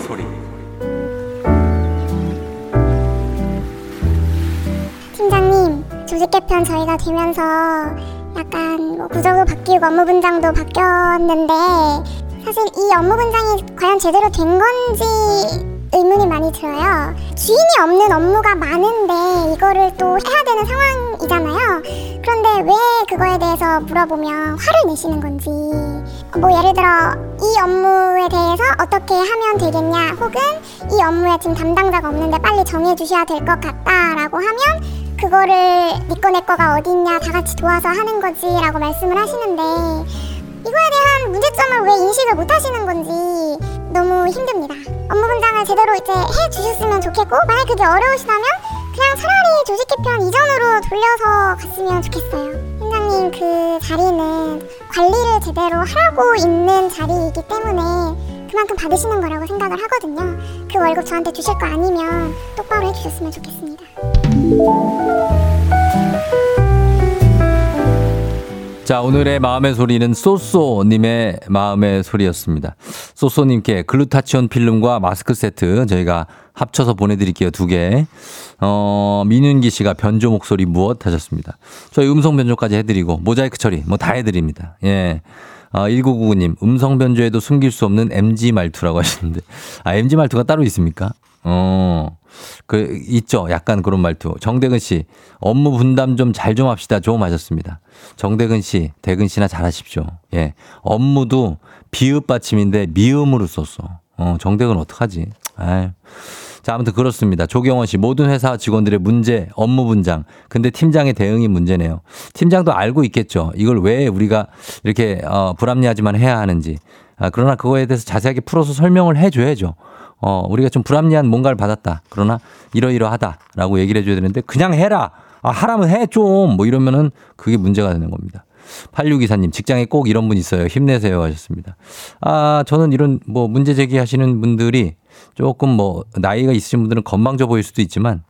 팀장님, 조직 개편 저희가 되면서 약간 뭐 구조도 바뀌고 업무 분장도 바뀌었는데 사실 이 업무 분장이 과연 제대로 된 건지 의문이 많이 들어요. 주인이 없는 업무가 많은데 이거를 또 해야 되는 상황이잖아요. 그런데 왜 그거에 대해서 물어보면 화를 내시는 건지 뭐 예를 들어 이 업무에 대해서 어떻게 하면 되겠냐 혹은 이 업무에 지금 담당자가 없는데 빨리 정해 주셔야 될 것 같다라고 하면 그거를 니꺼 내 거가 어딨냐 다 같이 도와서 하는 거지라고 말씀을 하시는데 이거에 대한 문제점을 왜 인식을 못 하시는 건지 너무 힘듭니다. 업무 분장을 제대로 이제 해 주셨으면 좋겠고 만약 그게 어려우시다면 그냥 차라리 조직 개편 이전으로 돌려서 갔으면 좋겠어요. 팀장님 그 자리는 관리를 제대로 하라고 있는 자리이기 때문에 그만큼 받으시는 거라고 생각을 하거든요. 그 월급 저한테 주실 거 아니면 똑바로 해주셨으면 좋겠습니다. 자, 오늘의 마음의 소리는 쏘쏘님의 마음의 소리였습니다. 쏘쏘님께 글루타치온 필름과 마스크 세트 저희가 합쳐서 보내드릴게요. 두 개. 어, 민윤기 씨가 변조 목소리 무엇 하셨습니다. 저희 음성 변조까지 해드리고 모자이크 처리 뭐 다 해드립니다. 예. 아, 1999님, 음성 변조에도 숨길 수 없는 MG 말투라고 하시는데. 아, MG 말투가 따로 있습니까? 어, 그, 있죠. 약간 그런 말투. 정대근 씨, 업무 분담 좀잘좀 합시다. 좀 하셨습니다. 정대근 씨, 대근 씨나 잘하십시오. 예. 업무도 비읍 받침인데 미음으로 썼어. 어, 정대근 어떡하지? 아유. 자, 아무튼 그렇습니다. 조경원 씨, 모든 회사 직원들의 문제, 업무 분장. 근데 팀장의 대응이 문제네요. 팀장도 알고 있겠죠. 이걸 왜 우리가 이렇게, 어, 불합리하지만 해야 하는지. 아, 그러나 그거에 대해서 자세하게 풀어서 설명을 해줘야죠. 어, 우리가 좀 불합리한 뭔가를 받았다. 그러나 이러이러하다라고 얘기를 해줘야 되는데 그냥 해라. 아, 하라면 해 좀. 뭐 이러면은 그게 문제가 되는 겁니다. 8624님, 직장에 꼭 이런 분 있어요. 힘내세요. 하셨습니다. 아, 저는 이런 뭐 문제 제기하시는 분들이 조금 뭐 나이가 있으신 분들은 건방져 보일 수도 있지만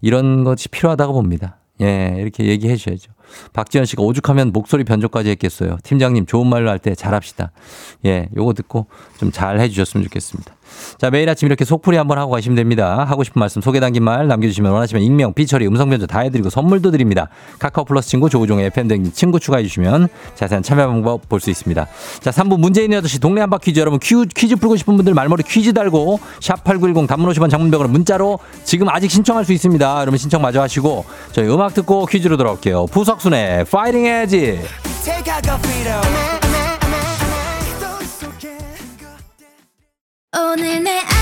이런 것이 필요하다고 봅니다. 예, 이렇게 얘기해 주셔야죠. 박지현 씨가 오죽하면 목소리 변조까지 했겠어요. 팀장님 좋은 말로 할 때 잘합시다. 예, 요거 듣고 좀 잘 해 주셨으면 좋겠습니다. 자, 매일 아침 이렇게 속풀이 한번 하고 가시면 됩니다. 하고 싶은 말씀 소개 담긴 말 남겨주시면 원하시면 익명, 삐처리, 음성 변조 다 해드리고 선물도 드립니다. 카카오 플러스 친구 조우종의 FM등 친구 추가해 주시면 자세한 참여 방법 볼 수 있습니다. 자, 3부 문재인 8시 동네 한바 퀴즈 여러분 퀴즈, 퀴즈 풀고 싶은 분들 말머리 퀴즈 달고 샵8910 단문 50원 장문병으로 문자로 지금 아직 신청할 수 있습니다. 여러분 신청 마저 하시고 저희 음악 듣고 퀴즈로 돌아올게요. 부석순의 파이팅 해야지. 오늘 내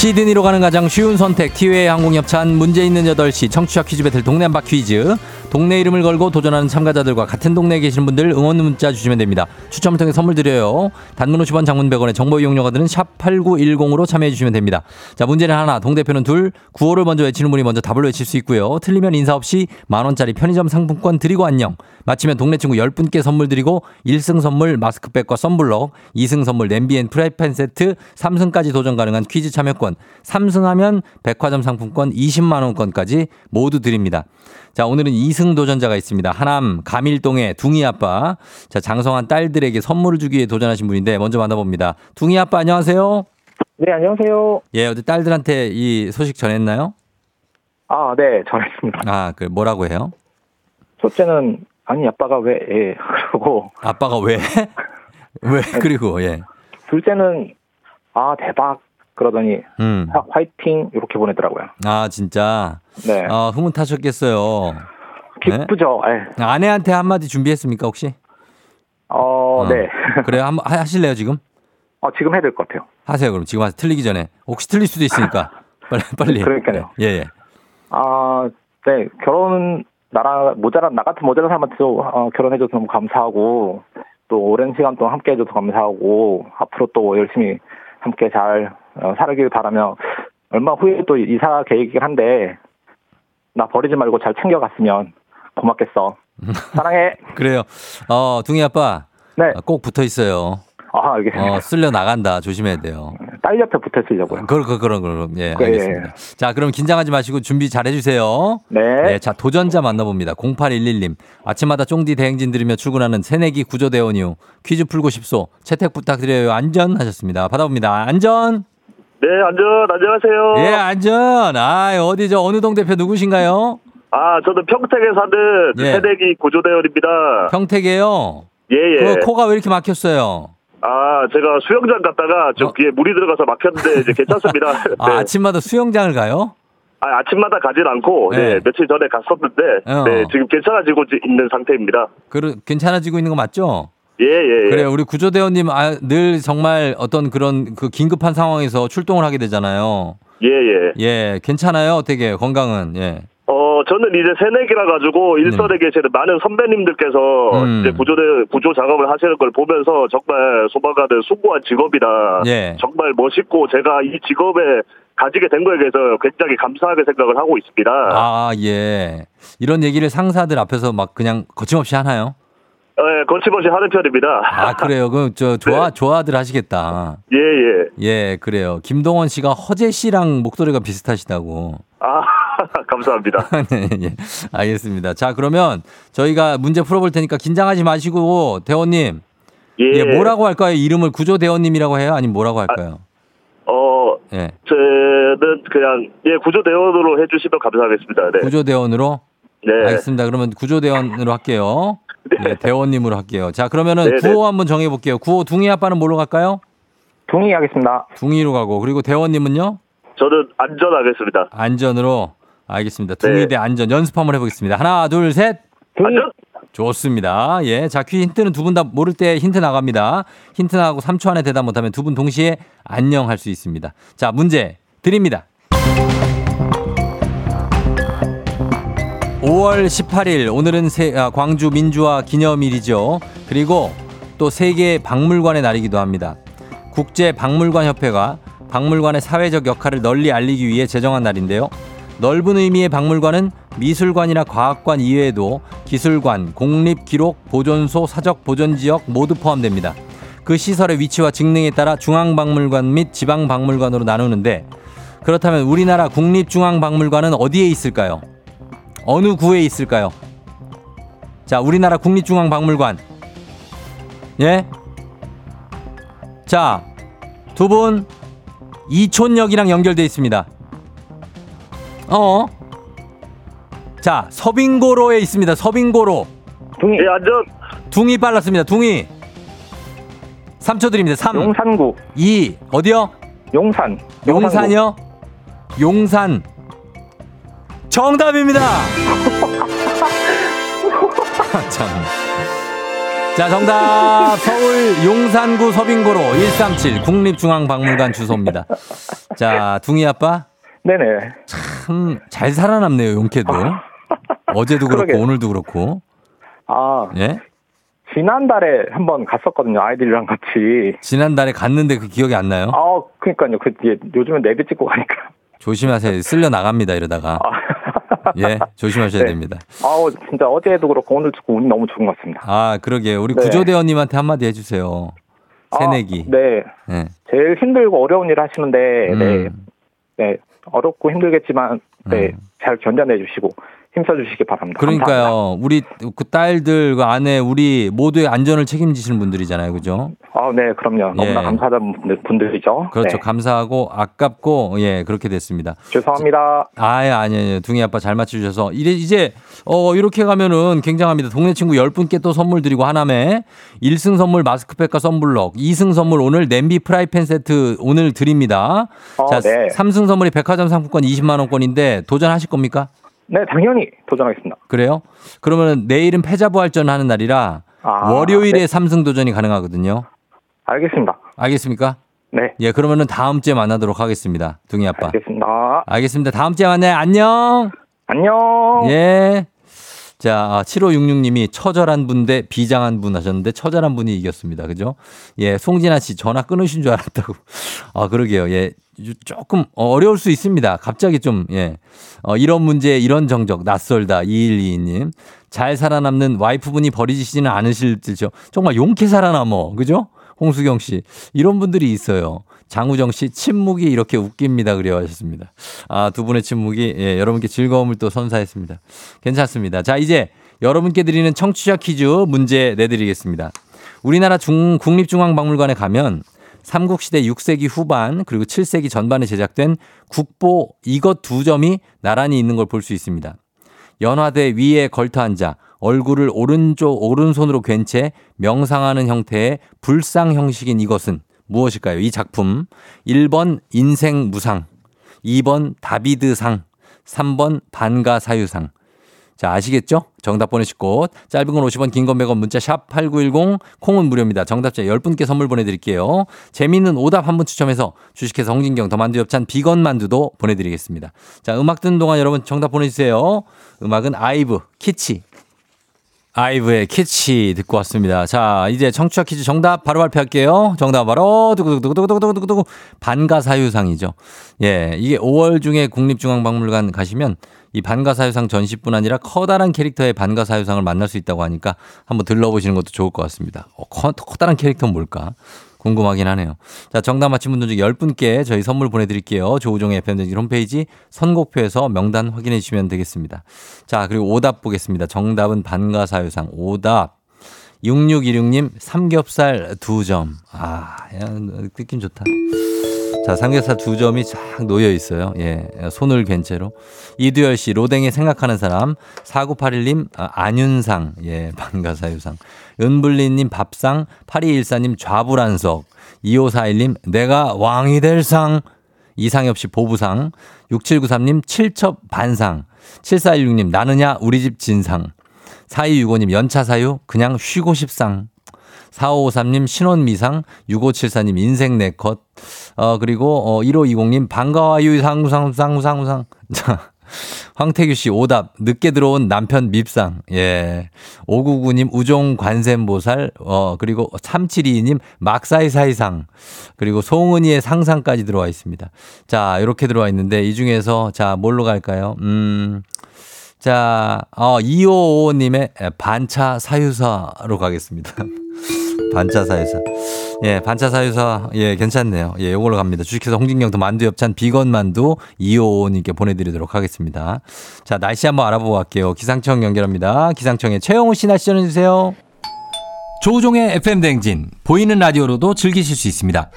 시드니로 가는 가장 쉬운 선택 티웨이 항공협찬 문제 있는 8시. 청취자 퀴즈 배틀 동네 한바 퀴즈 동네 이름을 걸고 도전하는 참가자들과 같은 동네에 계시는 분들 응원 문자 주시면 됩니다. 추첨을 통해 선물 드려요. 단문 50원 장문 100원의 정보 이용료가 드는 샵 8910으로 참여해 주시면 됩니다. 자, 문제는 하나, 동대표는 둘, 구호를 먼저 외치는 분이 먼저 답을 외칠 수 있고요. 틀리면 인사 없이 만 원짜리 편의점 상품권 드리고 안녕. 마치면 동네 친구 10분께 선물 드리고 1승 선물 마스크팩과 썬블럭, 2승 선물 냄비 and 프라이팬 세트, 3승까지 도전 가능한 퀴즈 참여권, 3승하면 백화점 상품권 20만 원권까지 모두 드립니다. 자, 오늘은 2승 도전자가 있습니다. 하남 가밀동의 둥이 아빠. 자, 장성한 딸들에게 선물을 주기 위해 도전하신 분인데 먼저 만나봅니다. 둥이 아빠 안녕하세요. 네, 안녕하세요. 예, 어제 딸들한테 이 소식 전했나요? 아, 네, 전했습니다. 아, 그 뭐라고 해요? 첫째는, 아니, 아빠가 왜, 예, [laughs] 그러고, 아빠가 왜? 왜? 그리고 예. 둘째는, 아, 대박. 그러더니, 음. 화- 화이팅, 이렇게 보내더라고요. 아, 진짜. 네. 어, 흐뭇하셨겠어요. 기쁘죠? 예. 아내한테 한마디 준비했습니까, 혹시? 어, 네. [laughs] 그래요? 한번 하- 하실래요, 지금? 어, 지금 해야 될 것 같아요. 하세요, 그럼. 지금 하세요. 틀리기 전에. 혹시 틀릴 수도 있으니까. [laughs] 빨리, 빨리. 그러니까요. 예, 예. 아, 네, 결혼, 나랑 모자란, 나 같은 모자란 사람한테도 어, 결혼해줘서 너무 감사하고, 또 오랜 시간 동안 함께 해줘서 감사하고, 앞으로 또 열심히 함께 잘 어, 살길 바라며, 얼마 후에 또 이사 계획이긴 한데, 나 버리지 말고 잘 챙겨갔으면 고맙겠어. 사랑해. [laughs] 그래요. 어, 둥이 아빠. 네. 꼭 붙어 있어요. 아, 알겠습니다. 어, 쓸려 나간다. 조심해야 돼요. 딸 옆에 붙어 있으려고요. 그런, 그런, 그런, 그런. 예, 네. 알겠습니다. 자, 그럼 긴장하지 마시고 준비 잘 해주세요. 네. 자, 도전자 만나봅니다. 0811님. 아침마다 쫑디 대행진 들으며 출근하는 새내기 구조대원 이후 퀴즈 풀고 싶소. 채택 부탁드려요. 안전 하셨습니다. 받아봅니다. 안전. 네, 안전, 안녕하세요. 예, 안전. 아, 어디죠? 어느 동 대표 누구신가요? 아, 저는 평택에 사는 예. 새내기 구조대원입니다. 평택이에요. 예, 예. 그 코가 왜 이렇게 막혔어요? 아, 제가 수영장 갔다가 저 어. 귀에 물이 들어가서 막혔는데 이제 괜찮습니다. [laughs] 아, 네. 아침마다 수영장을 가요? 아, 아침마다 가진 않고, 네. 네, 며칠 전에 갔었는데, 어. 네, 지금 괜찮아지고 지- 있는 상태입니다. 그 괜찮아지고 있는 거 맞죠? 예, 예, 예. 그래요. 우리 구조대원님 아, 늘 정말 어떤 그런 그 긴급한 상황에서 출동을 하게 되잖아요. 예, 예. 예, 괜찮아요. 어떻게 건강은 예. 어, 저는 이제 새내기라 가지고 일선에 계시는 많은 선배님들께서 네. 음. 이제 구조대 구조 작업을 하시는 걸 보면서 정말 소방관은 숭고한 직업이다. 예. 정말 멋있고 제가 이 직업에 가지게 된 거에 대해서 굉장히 감사하게 생각을 하고 있습니다. 아, 예. 이런 얘기를 상사들 앞에서 막 그냥 거침없이 하나요? 예, 거침없이 하는 편입니다. 아, [laughs] 그래요. 그저 좋아 네. 좋아들 하시겠다. 예, 예. 예, 그래요. 김동원 씨가 허재 씨랑 목소리가 비슷하시다고. 아, [laughs] 감사합니다. [laughs] 네, 예. 알겠습니다. 자, 그러면 저희가 문제 풀어볼 테니까 긴장하지 마시고 대원님. 예. 예, 뭐라고 할까요? 이름을 구조 대원님이라고 해요? 아니면 뭐라고 할까요? 어, 예. 저는 그냥 예 구조 대원으로 해주시면 감사하겠습니다. 네. 구조 대원으로? 네. 알겠습니다. 그러면 구조 대원으로 할게요. [laughs] 네, 대원님으로 할게요. 자, 그러면은 네, 네. 구호 한번 정해볼게요. 구호 둥이 아빠는 뭘로 갈까요? 둥이 하겠습니다. 둥이로 가고, 그리고 대원님은요? 저는 안전하겠습니다. 안전으로. 알겠습니다. 둥이 네. 대 안전 연습 한번 해보겠습니다. 하나, 둘, 셋. 안전. 좋습니다. 예. 자, 퀴 힌트는 두 분 다 모를 때 힌트 나갑니다. 힌트 나가고 3초 안에 대답 못하면 두 분 동시에 안녕 할 수 있습니다. 자, 문제 드립니다. 5월 18일 오늘은 세- 아, 광주 민주화 기념일이죠. 그리고 또 세계 박물관의 날이기도 합니다. 국제 박물관 협회가 박물관의 사회적 역할을 널리 알리기 위해 제정한 날인데요. 넓은 의미의 박물관은 미술관이나 과학관 이외에도 기술관, 공립기록, 보존소, 사적 보존지역 모두 포함됩니다. 그 시설의 위치와 직능에 따라 중앙박물관 및 지방박물관으로 나누는데 그렇다면 우리나라 국립중앙박물관은 어디에 있을까요? 어느 구에 있을까요? 자, 우리나라 국립중앙박물관. 예? 자, 두 분 이촌역이랑 연결돼 있습니다. 어? 자, 서빙고로에 있습니다. 서빙고로. 둥이. 예, 안전. 둥이 빨랐습니다. 둥이. 3초 드립니다. 3. 용산구. 2. 어디요? 용산. 용산이요? 용산. 정답입니다. [laughs] 참. 자, 정답. 서울 용산구 서빙고로 137 국립중앙박물관 주소입니다. 자, 둥이 아빠. 네네. 참 잘 살아남네요, 용케도. [laughs] 어제도 그렇고 그러게요. 오늘도 그렇고. 아, 예? 지난달에 한번 갔었거든요. 아이들이랑 같이. 지난달에 갔는데 그 기억이 안 나요? 아, 그니까요. 그, 예, 요즘은 내비 찍고 가니까. 조심하세요. 쓸려 나갑니다. 이러다가. 예, 조심하셔야 네. 됩니다. 아우, 진짜 어제도 그렇고 오늘도 그렇고 운이 너무 좋은 것 같습니다. 아, 그러게요. 우리 네. 구조대원님한테 한마디 해주세요. 새내기. 아, 네. 예. 제일 힘들고 어려운 일을 하시는데, 네. 음. 네. 어렵고 힘들겠지만, 네. 음. 잘 견뎌내 주시고, 힘써 주시기 바랍니다. 감사합니다. 그러니까요. 우리 그 딸들, 그 아내, 우리 모두의 안전을 책임지시는 분들이잖아요. 그죠? 아, 네, 그럼요. 너무나 예. 감사하다는 분들, 분들이죠. 그렇죠. 네. 감사하고 아깝고, 예, 그렇게 됐습니다. 죄송합니다. 아 예 아니에요. 둥이 아빠 잘 맞춰주셔서. 이제, 이제, 어, 이렇게 가면은 굉장합니다. 동네 친구 10분께 또 선물 드리고 하나매 1승 선물 마스크팩과 썬블럭, 2승 선물 오늘 냄비 프라이팬 세트 오늘 드립니다. 어, 자, 네. 3승 선물이 백화점 상품권 20만원권인데 도전하실 겁니까? 네, 당연히 도전하겠습니다. 그래요? 그러면 내일은 패자부활전 하는 날이라 아, 월요일에 네. 삼승 도전이 가능하거든요. 알겠습니다. 알겠습니까? 네, 예, 그러면은 다음 주에 만나도록 하겠습니다. 둥이 아빠. 알겠습니다. 알겠습니다. 다음 주에 만나요. 안녕! 안녕. 예. 자, 7566님이 처절한 분 대 비장한 분 하셨는데 처절한 분이 이겼습니다. 그죠? 예, 송진아 씨 전화 끊으신 줄 알았다고. [laughs] 아, 그러게요. 예. 조금 어려울 수 있습니다. 갑자기 좀, 예. 어, 이런 문제, 이런 정적, 낯설다. 2122님. 잘 살아남는 와이프분이 버리시지는 않으실 듯죠. 정말 용케 살아남어. 그죠? 홍수경 씨. 이런 분들이 있어요. 장우정 씨, 침묵이 이렇게 웃깁니다. 그려 하셨습니다. 아, 두 분의 침묵이, 예, 여러분께 즐거움을 또 선사했습니다. 괜찮습니다. 자, 이제 여러분께 드리는 청취자 퀴즈 문제 내드리겠습니다. 우리나라 중, 국립중앙박물관에 가면 삼국시대 6세기 후반 그리고 7세기 전반에 제작된 국보 이것 두 점이 나란히 있는 걸 볼 수 있습니다. 연화대 위에 걸터 앉아 얼굴을 오른쪽 오른손으로 괜채 명상하는 형태의 불상 형식인 이것은 무엇일까요? 이 작품 1번 인생 무상 2번 다비드상 3번 반가사유상 자, 아시겠죠? 정답 보내실 곳. 짧은 건 50원, 긴 건 100원, 문자 샵 8910, 콩은 무료입니다. 정답자 10분께 선물 보내드릴게요. 재미있는 오답 한 분 추첨해서 주식회사 홍진경 더 만두 엽찬 비건 만두도 보내드리겠습니다. 자, 음악 듣는 동안 여러분 정답 보내주세요. 음악은 아이브, 키치. 아이브의 키치 듣고 왔습니다. 자, 이제 청취자 퀴즈 정답 바로 발표할게요. 정답 바로 두구두구두구두구두구두구 반가사유상이죠. 예, 이게 5월 중에 국립중앙박물관 가시면 이 반가사유상 전시뿐 아니라 커다란 캐릭터의 반가사유상을 만날 수 있다고 하니까 한번 들러보시는 것도 좋을 것 같습니다. 어, 커, 커다란 캐릭터는 뭘까? 궁금하긴 하네요. 자, 정답 맞힌 분들 중에 10분께 저희 선물 보내드릴게요. 조우종의 FM댕진 홈페이지 선곡표에서 명단 확인해 주시면 되겠습니다. 자, 그리고 오답 보겠습니다. 정답은 반가사유상 오답. 6616님 삼겹살 두 점. 아, 야, 느낌 좋다. 자, 삼겹살 두 점이 쫙 놓여 있어요. 예. 손을 괜 채로. 이두열 씨, 로댕에 생각하는 사람. 4981님, 아, 안윤상. 예, 반가사유상. 은블리님, 밥상. 8214님, 좌불안석. 2541님, 내가 왕이 될 상. 이상엽 씨, 보부상. 6793님, 칠첩 반상. 7416님, 나느냐, 우리 집 진상. 4265님, 연차 사유, 그냥 쉬고 싶상. 4553님 신혼미상, 6574님 인생 네컷, 어, 그리고, 어, 1520님 반가워요, 상상, 상상, 상. 자, 황태규 씨 오답, 늦게 들어온 남편 밉상, 예. 599님 우종 관세음보살, 어, 그리고 372님 막사이사이상, 그리고 송은이의 상상까지 들어와 있습니다. 자, 이렇게 들어와 있는데 이 중에서 자, 뭘로 갈까요? 음, 자, 어, 2555님의 반차 사유사로 가겠습니다. [laughs] 반차사유상. 예, 반차사유상. 예, 괜찮네요. 예, 요걸로 갑니다. 주식회사 홍진경 더 만두 엽찬 비건 만두 2555님께 보내드리도록 하겠습니다. 자, 날씨 한번 알아보고 갈게요. 기상청 연결합니다. 기상청에 최영호 씨 날씨 전해주세요. 조우종의 FM댕진. 보이는 라디오로도 즐기실 수 있습니다.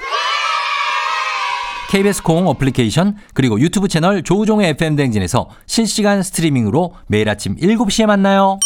KBS 콩 어플리케이션 그리고 유튜브 채널 조우종의 FM 댕진에서 실시간 스트리밍으로 매일 아침 7시에 만나요.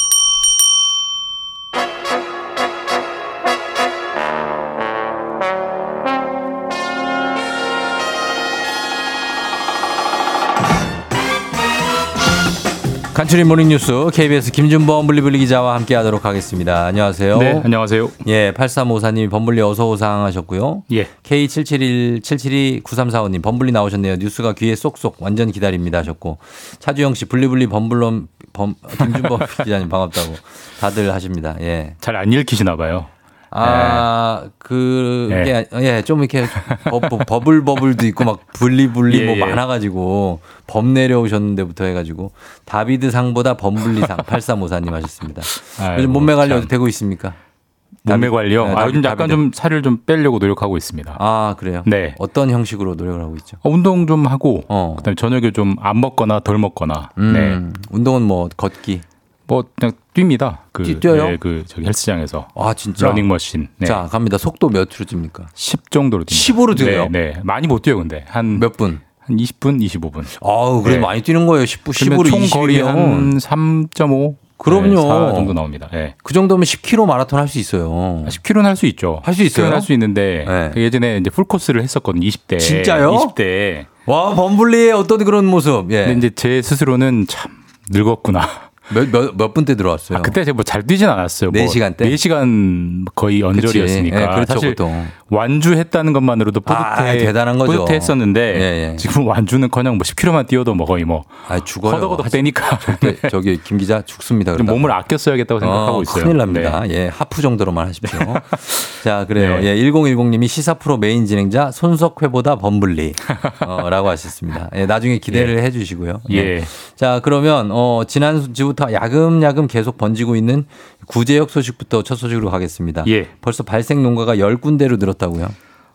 간추린 모닝뉴스 KBS 김준범 범블리 기자와 함께하도록 하겠습니다. 안녕하세요. 네, 안녕하세요. 예, 8354님 범블리 어서 오상 하셨고요. 예. K771 772 9345님 범블리 나오셨네요. 뉴스가 귀에 쏙쏙 완전 기다립니다 하셨고 차주영 씨 블리블리 범블럼 범 김준범 [laughs] 기자님 반갑다고 다들 하십니다. 예. 잘 안 읽히시나 봐요. 아, 그게, 네. 예, 좀 이렇게 버, 버- 버블 버블도 있고 막 분리 분리 예, 뭐 예. 많아 가지고 범 내려오셨는데부터 해 가지고 다비드 상보다 범블리상 8354님 [laughs] 하셨습니다. 아이고, 요즘 몸매 관리 참. 어떻게 되고 있습니까? 몸매 관리요? 네, 아, 요즘 약간 다비드. 좀 살을 좀 빼려고 노력하고 있습니다. 아, 그래요? 네. 어떤 형식으로 노력을 하고 있죠? 어, 운동 좀 하고 어. 그다음에 저녁에 좀 안 먹거나 덜 먹거나 음, 네. 운동은 뭐 걷기. 뭐 그냥 뜁니다. 그, 뛰- 뛰어요? 네, 그 저기 헬스장에서 아, 진짜? 러닝머신. 네. 자, 갑니다. 속도 몇으로 찝니까? 10 정도로 뜁니다. 10으로 뛰어요? 네, 네. 많이 못 뛰어요, 근데. 한 몇 분? 한 20분, 25분. 아우, 그래 네. 많이 뛰는 거예요. 10분, 그러면 10으로 총 거리 20이면. 한 3.5. 그럼요. 네, 4 정도 나옵니다. 네. 그 정도면 10km 마라톤 할 수 있어요. 10km는 할 수 있죠. 할 수 있어요? 할수 있는데 네. 그 예전에 이제 풀 코스를 했었거든요. 20대. 진짜요? 20대. 와, 범블리의 어떤 그런 모습. 예. 근데 이제 제 스스로는 참 늙었구나. 몇, 몇, 몇분 때 들어왔어요? 아, 그때 제가 뭐 잘 뛰진 않았어요. 네뭐 시간 때? 4 시간 거의 언저리였으니까. 예, 그렇죠, 사실 보통. 완주했다는 것만으로도 뿌듯해. 아, 대단한 거죠. 뿌듯했었는데 예, 예. 지금 완주는커녕 뭐 10km만 뛰어도 뭐 거의 뭐 아, 죽어요. 허덕허덕 빼니까 네, 저기 김 기자 죽습니다. 몸을 아껴 써야겠다고 생각하고 어, 있어요. 큰일 납니다. 네. 예, 하프 정도로만 하십시오. [laughs] 자, 그래요. 네. 예, 1010님이 시사 프로 메인 진행자 손석희보다 범블리. 어, 라고 하셨습니다. 예, 나중에 기대를 해 주시고요. 예. 자, 그러면, 어, 지난주부터 야금야금 계속 번지고 있는 구제역 소식부터 첫 소식으로 가겠습니다. 예. 벌써 발생 농가가 10군데로 늘었다고요?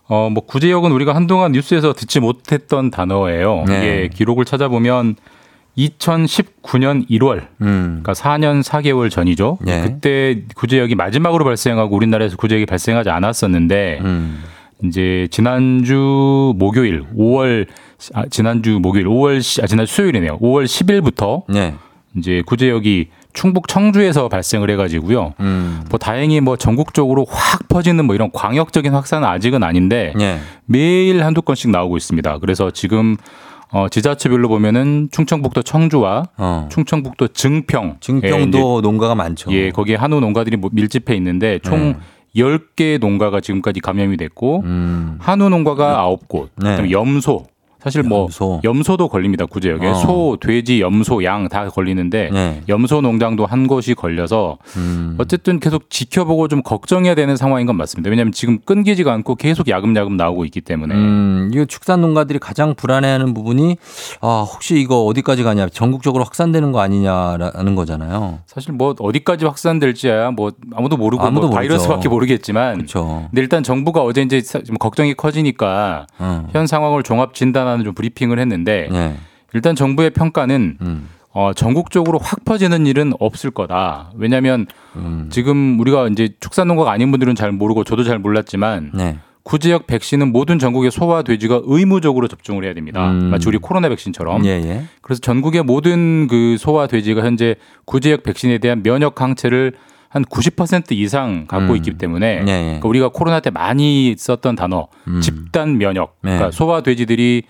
어, 뭐 구제역은 우리가 한동안 뉴스에서 듣지 못했던 단어예요. 네. 이게 기록을 찾아보면 2019년 1월, 음. 그러니까 4년 4개월 전이죠. 예. 그때 구제역이 마지막으로 발생하고 우리나라에서 구제역이 발생하지 않았었는데 음. 이제 지난주 목요일 5월 아, 지난주 목요일 5월 시- 아, 지난 수요일이네요. 5월 10일부터 네. 이제 구제역이 충북 청주에서 발생을 해가지고요. 음. 뭐 다행히 뭐 전국적으로 확 퍼지는 뭐 이런 광역적인 확산은 아직은 아닌데 예. 매일 한두 건씩 나오고 있습니다. 그래서 지금 어, 지자체별로 보면은 충청북도 청주와 어. 충청북도 증평, 증평도 농가가 많죠. 예, 거기에 한우 농가들이 뭐 밀집해 있는데 총 네. 10개 농가가 지금까지 감염이 됐고 음. 한우 농가가 9곳, 네. 염소 사실 뭐 염소. 염소 도 걸립니다 구제역에 어. 소, 돼지, 염소, 양 다 걸리는데 네. 염소 농장도 한 곳이 걸려서 음. 어쨌든 계속 지켜보고 좀 걱정해야 되는 상황인 건 맞습니다. 왜냐하면 지금 끊기지가 않고 계속 야금야금 나오고 있기 때문에 음, 이거 축산 농가들이 가장 불안해하는 부분이 아 혹시 이거 어디까지 가냐 전국적으로 확산되는 거 아니냐라는 거잖아요. 사실 뭐 어디까지 확산될지야 뭐 아무도 모르고 아무도 뭐. 바이러스밖에 모르겠지만 그렇죠. 근데 일단 정부가 어제 이제 걱정이 커지니까 어. 현 상황을 종합 진단 하는 좀 브리핑을 했는데 네. 일단 정부의 평가는 음. 어, 전국적으로 확 퍼지는 일은 없을 거다. 왜냐하면 음. 지금 우리가 이제 축산농가가 아닌 분들은 잘 모르고 저도 잘 몰랐지만 네. 구제역 백신은 모든 전국의 소와 돼지가 의무적으로 접종을 해야 됩니다. 음. 마치 우리 코로나 백신처럼. 예, 예. 그래서 전국의 모든 그 소와 돼지가 현재 구제역 백신에 대한 면역 항체를 한 90% 이상 갖고 음. 있기 때문에 예, 예. 그러니까 우리가 코로나 때 많이 썼던 단어 음. 집단 면역. 네. 그러니까 소와 돼지들이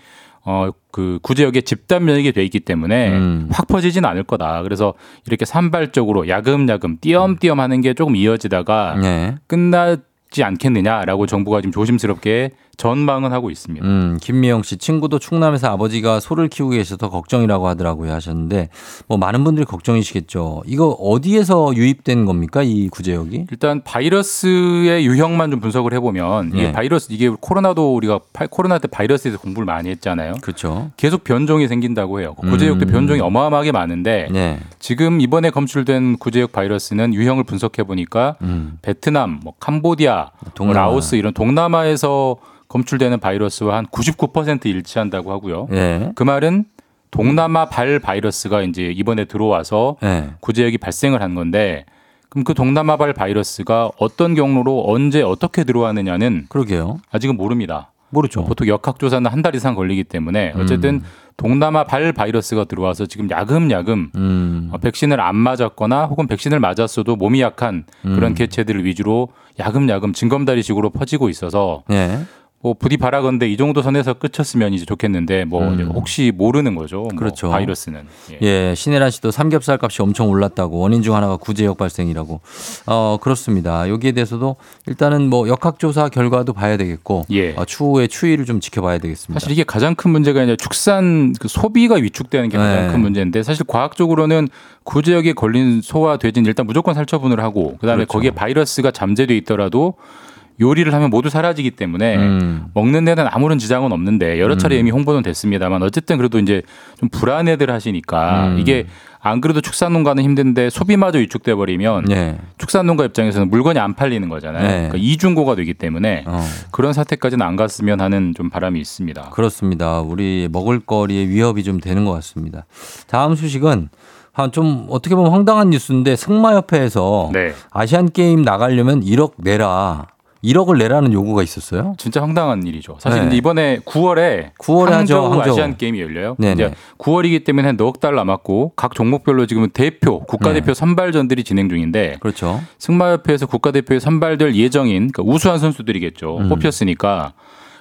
어 그 구제역에 집단 면역이 돼 있기 때문에 음. 확 퍼지진 않을 거다. 그래서 이렇게 산발적으로 야금야금 띄엄띄엄 하는 게 조금 이어지다가 네. 끝나지 않겠느냐라고 정부가 지금 조심스럽게 전망은 하고 있습니다. 음, 김미영 씨 친구도 충남에서 아버지가 소를 키우고 계셔서 걱정이라고 하더라고요 하셨는데 뭐 많은 분들이 걱정이시겠죠. 이거 어디에서 유입된 겁니까 이 구제역이? 일단 바이러스의 유형만 좀 분석을 해보면 이게 네. 바이러스 이게 코로나도 우리가 파- 코로나 때 바이러스에 대해서 공부를 많이 했잖아요. 그렇죠. 계속 변종이 생긴다고 해요. 구제역도 음. 변종이 어마어마하게 많은데 네. 지금 이번에 검출된 구제역 바이러스는 유형을 분석해 보니까 음. 베트남, 뭐 캄보디아, 뭐 동남아. 라오스 이런 동남아에서 검출되는 바이러스와 한 99% 일치한다고 하고요. 예. 그 말은 동남아 발 바이러스가 이제 이번에 들어와서 네. 구제역이 발생을 한 건데 그럼 그 동남아 발 바이러스가 어떤 경로로 언제 어떻게 들어왔느냐는 그러게요. 아직은 모릅니다. 모르죠. 보통 역학조사는 한 달 이상 걸리기 때문에 어쨌든 동남아 발 바이러스가 들어와서 지금 야금야금 음. 어, 백신을 안 맞았거나 혹은 백신을 맞았어도 몸이 약한 그런 음. 개체들 을 위주로 야금야금 징검다리식으로 퍼지고 있어서 예. 뭐 부디 바라건대 이 정도 선에서 끝쳤으면 이제 좋겠는데 뭐 음. 혹시 모르는 거죠. 뭐 그렇죠. 바이러스는. 예. 예, 신혜란 씨도 삼겹살 값이 엄청 올랐다고 원인 중 하나가 구제역 발생이라고. 어, 그렇습니다. 여기에 대해서도 일단은 뭐 역학조사 결과도 봐야 되겠고 예. 어, 추후에 추이를 좀 지켜봐야 되겠습니다. 사실 이게 가장 큰 문제가 이제 축산 그 소비가 위축되는 게 가장 네. 큰 문제인데 사실 과학적으로는 구제역에 걸린 소와 돼지는 일단 무조건 살처분을 하고 그다음에 그렇죠. 거기에 바이러스가 잠재돼 있더라도 요리를 하면 모두 사라지기 때문에 음. 먹는 데는 아무런 지장은 없는데 여러 차례 이미 홍보는 됐습니다만 어쨌든 그래도 이제 좀 불안해들 하시니까 음. 이게 안 그래도 축산농가는 힘든데 소비마저 위축돼 버리면 예. 축산농가 입장에서는 물건이 안 팔리는 거잖아요. 네. 그러니까 이중고가 되기 때문에 어. 그런 사태까지는 안 갔으면 하는 좀 바람이 있습니다. 그렇습니다. 우리 먹을거리에 위협이 좀 되는 것 같습니다. 다음 소식은 한좀 어떻게 보면 황당한 뉴스인데 승마협회에서 네. 아시안 게임 나가려면 1억 내라. 1억을 내라는 요구가 있었어요. 진짜 황당한 일이죠. 사실 네. 이제 이번에 9월에 9월에 하죠, 항저우 항저우. 아시안 게임이 열려요. 네네. 이제 9월이기 때문에 한 넉 달 남았고 각 종목별로 지금 대표 국가대표 네. 선발전들이 진행 중인데 그렇죠. 승마협회에서 국가대표에 선발될 예정인 그러니까 우수한 선수들이겠죠. 음. 뽑혔으니까.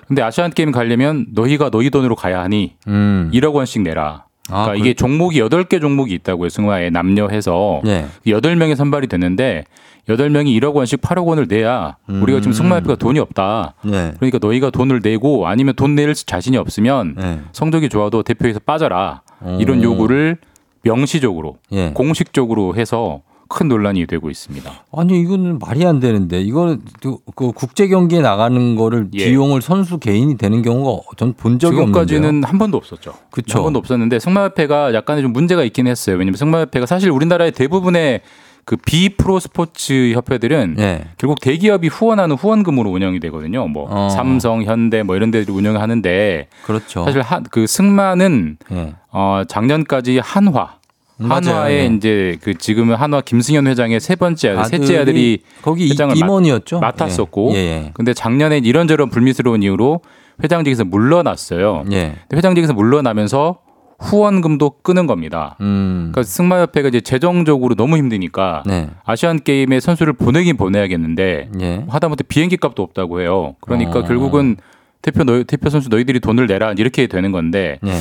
근데 아시안 게임 가려면 너희가 너희 돈으로 가야 하니 음. 1억 원씩 내라. 아, 그러니까 이게. 종목이 8개 종목이 있다고요. 승마에 남녀 해서 네. 8명이 선발이 됐는데 8명이 1억 원씩 8억 원을 내야 우리가 지금 승마협회가 돈이 없다. 음. 네. 그러니까 너희가 돈을 내고 아니면 돈 낼 자신이 없으면 네. 성적이 좋아도 대표에서 빠져라. 오. 이런 요구를 명시적으로 예. 공식적으로 해서 큰 논란이 되고 있습니다. 아니 이거는 말이 안 되는데 이거는 그- 그 국제 경기에 나가는 거를 예. 비용을 선수 개인이 되는 경우가 전 본 적이 없는데요. 지금까지는 한 번도 없었죠. 그쵸. 한 번도 없었는데 승마협회가 약간의 좀 문제가 있긴 했어요. 왜냐하면 승마협회가 사실 우리나라의 대부분의 그 비프로 스포츠 협회들은 예. 결국 대기업이 후원하는 후원금으로 운영이 되거든요. 뭐 어. 삼성, 현대 뭐 이런 데들이 운영하는데 그렇죠. 사실 한, 그 승마는 예. 어 작년까지 한화. 한화의 예. 이제 그 지금은 한화 김승현 회장의 세 번째 아들, 셋째 아들이 거기 이- 회장을 임원이었죠. 맡, 맡았었고 예. 예. 근데 작년에 이런저런 불미스러운 이유로 회장직에서 물러났어요. 예. 회장직에서 물러나면서 후원금도 끄는 겁니다. 음. 그러니까 승마협회가 이제 재정적으로 너무 힘드니까 네. 아시안 게임에 선수를 보내긴 보내야겠는데 예. 하다못해 비행기 값도 없다고 해요. 그러니까 어. 결국은 대표 너, 대표 선수 너희들이 돈을 내라 이렇게 되는 건데 예.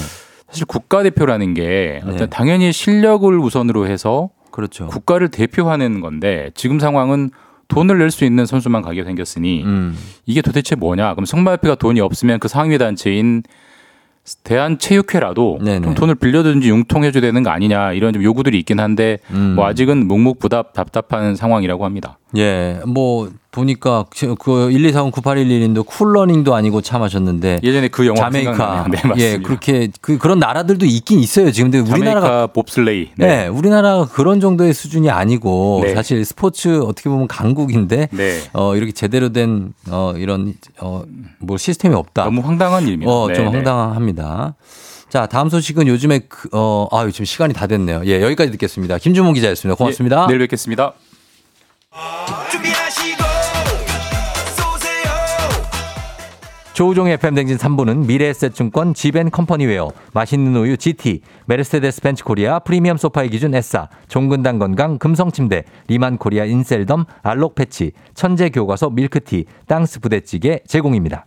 사실 국가대표라는 게 네. 당연히 실력을 우선으로 해서 그렇죠. 국가를 대표하는 건데 지금 상황은 돈을 낼 수 있는 선수만 가게 생겼으니 음. 이게 도대체 뭐냐? 그럼 승마협회가 돈이 없으면 그 상위 단체인 대한체육회라도 네네. 좀 돈을 빌려든지 융통해줘야 되는 거 아니냐 이런 좀 요구들이 있긴 한데 음. 뭐 아직은 묵묵부답 답답한 상황이라고 합니다. 예. 뭐 보니까 그 1 2 4 0 9 8 1 1님도 쿨러닝도 아니고 참 하셨는데 예전에 그 영화 자메이카. 네. 예 그렇게 그 그런 나라들도 있긴 있어요 지금 근데 우리나라가 봅슬레이. 네. 우리나라가 그런 정도의 수준이 아니고 네. 사실 스포츠 어떻게 보면 강국인데 네. 어 이렇게 제대로 된 어 이런 어뭐 시스템이 없다. 너무 황당한 일입니다. 어, 좀 네, 네. 황당합니다. 자, 다음 소식은 요즘에 그, 어, 아유, 지금 시간이 다 됐네요. 예, 여기까지 듣겠습니다. 김준범 기자였습니다. 고맙습니다. 예, 내일 뵙겠습니다. 조우종의 FM댕진 3부는 미래에셋증권 지벤컴퍼니웨어, 맛있는 우유 GT, 메르세데스 벤츠 코리아, 프리미엄 소파의 기준 S사, 종근당 건강 금성침대, 리만 코리아 인셀덤, 알록 패치, 천재 교과서 밀크티, 땅스 부대찌개 제공입니다.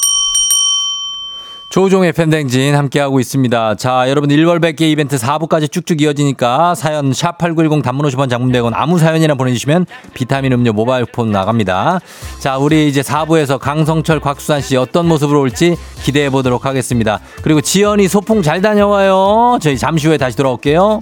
조우종의 FM댕진 함께하고 있습니다. 자, 여러분 1일 100개 이벤트 4부까지 쭉쭉 이어지니까 사연 샵8910 단문 50원 장문 100원 아무 사연이나 보내주시면 비타민 음료 모바일 쿠폰 나갑니다. 자, 우리 이제 4부에서 강성철 곽수산 씨 어떤 모습으로 올지 기대해 보도록 하겠습니다. 그리고 지연이 소풍 잘 다녀와요. 저희 잠시 후에 다시 돌아올게요.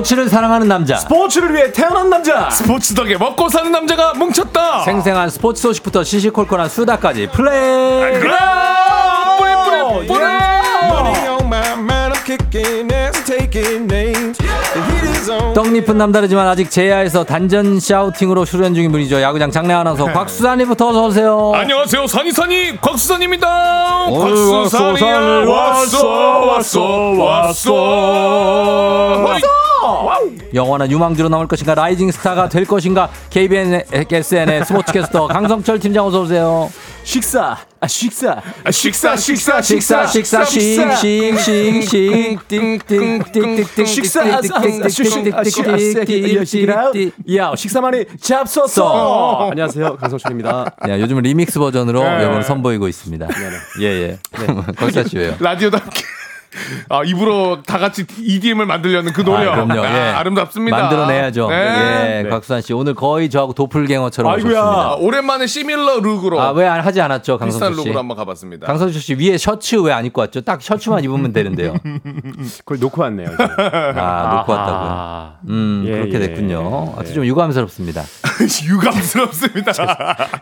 스포츠를 사랑하는 남자. 스포츠를 위해 태어난 남자. 스포츠 덕에 먹고 사는 남자가 뭉쳤다. 생생한 스포츠 소식부터 시시콜콜한 수다까지 플레이. 그래. 뿌리 heat is on. 떡잎은 남다르지만 아직 재야에서 단전 샤우팅으로 출연 중인 분이죠. 야구장 장내 아나운서 곽수산이부터 어서 오세요. 안녕하세요 산이산이 곽수산입니다. 어이, 곽수산이 곽수산을 왔어 왔어 왔어. 영원한 유망주로 남을 것인가 rising star가 될 것인가 KBSN의 스포츠캐스터 [laughs] 강성철 팀장 어서 오세요. 식사. 아 식사. 아, 식사 식사 식사 식사 씩씩씩씩 띵띵띵띵띵 식사. 아, 아, 아. 아. 야 식사만이 잡섰어. 안녕하세요 강성철입니다. 야, 요즘은 리믹스 버전으로 네. 영어를 선보이고 있습니다. 예, 예. 거기다 씨예요. 라디오다. 아 입으로 다 같이 EDM을 만들려는 그 노력. 아, 그럼요. 예. 아, 름답습니다 만들어내야죠. 예, 곽수산 씨 오늘 거의 저하고 도플갱어처럼 오셨습니다. 오랜만에 시밀러 룩으로 아, 왜안 하지 않았죠, 비슷한 강성철 씨? 룩으로 한번 가봤습니다. 강성철 씨 위에 셔츠 왜 안 입고 왔죠? 딱 셔츠만 입으면 되는데요. [laughs] 그걸 놓고 왔네요. 지금. 아, 놓고 왔다고요. 아하. 음, 예, 그렇게 예. 됐군요. 하여튼 좀 유감스럽습니다. [laughs] 유감스럽습니다.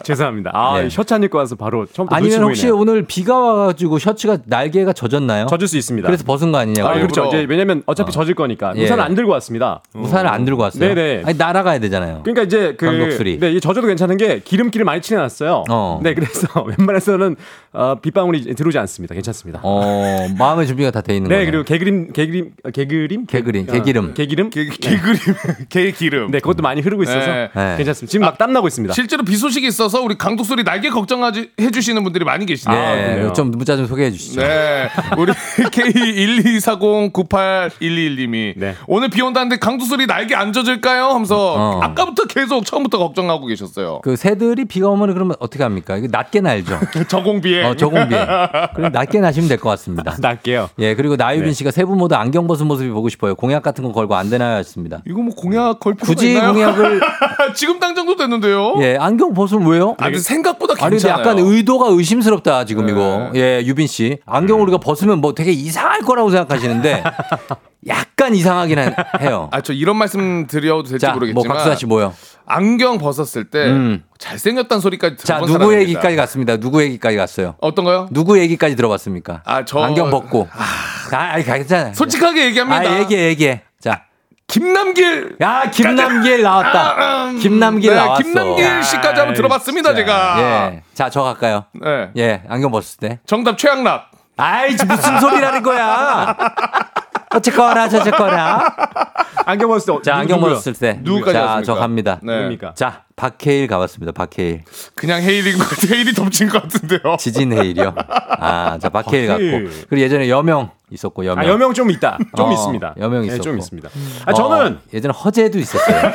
죄송합니다. 아 예. 셔츠 안 입고 와서 바로 처음부터 아니면 혹시 보이네요. 오늘 비가 와가지고 셔츠가 날개가 젖었나요? 젖을 수 있습니다. 그래서 벗은 거 아니냐고. 아, 그렇죠. 일부러. 이제 왜냐면 어차피 젖을 거니까 예. 우산을 안 들고 왔습니다. 우산을 안 들고 왔어요. 네네. 아니 날아가야 되잖아요. 그러니까 이제 그 강독수리. 네, 이 젖어도 괜찮은 게 기름기를 많이 칠해놨어요. 어. 네, 그래서 [laughs] 웬만해서는 어, 빗방울이 들어오지 않습니다. 괜찮습니다. 어, 마음의 준비가 다 돼 있는 네, 거예요. 그리고 개그림, 개그림, 어, 개그림, 개그림, 어, 개기름. 개기름. 개, 개그림, [laughs] 개 기름. 네, 그것도 많이 흐르고 있어서 네. 네. 괜찮습니다. 지금 막 땀 나고 있습니다. 실제로 비 소식이 있어서 우리 강독소리 날개 걱정해 주시는 분들이 많이 계시네요. 네, 그래요? 좀 문자 좀 소개해 주시죠. 네. 우리 [laughs] K124098111님이 네. 오늘 비 온다는데 강도소리 날개 안 젖을까요? 하면서 어. 아까부터 계속 처음부터 걱정하고 계셨어요. 그 새들이 비가 오면 그러면 어떻게 합니까? 이거 낮게 날죠. [laughs] 저공비에. 어, 저공비에. 그럼 낮게 나시면 될 것 같습니다. [laughs] 날게요. 예, 그리고 나유빈 네. 씨가 세분 모두 안경 벗은 모습이 보고 싶어요. 공약 같은 거 걸고 안 되나요? 했습니다. 이거 뭐 공약 걸 굳이 있나요? 공약을 [laughs] 지금 당장도 됐는데요. 예, 안경 벗으면 왜요? 아, 생각보다 아니 근데 괜찮아요. 약간 의도가 의심스럽다 지금 네. 이거. 예, 유빈 씨. 안경 우리가 벗으면 뭐 되게 이상 할 거라고 생각하시는데 [laughs] 약간 이상하긴 해- 해요. 아, 저 이런 말씀 드려도 될지 자, 뭐 모르겠지만 박수환 씨 뭐요? 안경 벗었을 때 음. 잘생겼다는 소리까지 자, 들어본 누구 사람입니다. 얘기까지 갔습니다. 누구 얘기까지 갔어요? 어떤 거요? 누구 얘기까지 들어봤습니까? 아, 저 안경 벗고. 아, 아니, 괜찮아요. 솔직하게 얘기합니다. 아, 얘기해, 얘기해. 자. 김남길. 야, 김남길 나왔다. 김남길 네, 나왔어. 김남길 씨까지 한번 들어봤습니다, 제가. 예. 자, 저 갈까요? 네. 예, 안경 벗을 때. 정답 최양락. 아이, 무슨 소리라는 거야? 어쨌거나, 저쨌거나. 안경 벗을 때 자, 누구, 안경? 벗었을 때. 누구까지 자, 왔습니까? 저 갑니다. 네. 누굽니까? 자, 박해일 가봤습니다. 박해일. 그냥 헤일인 것 같아. 헤일이 덮친 것 같은데요. 지진 해일이요. 아, 자, 박해일. 갔고. 그리고 예전에 여명 있었고, 여명. 아, 여명 좀 있다. 좀 어, 있습니다. 여명 네, 있었고. 좀 있습니다. 아, 저는 어, 예전에 허재도 있었어요. [laughs]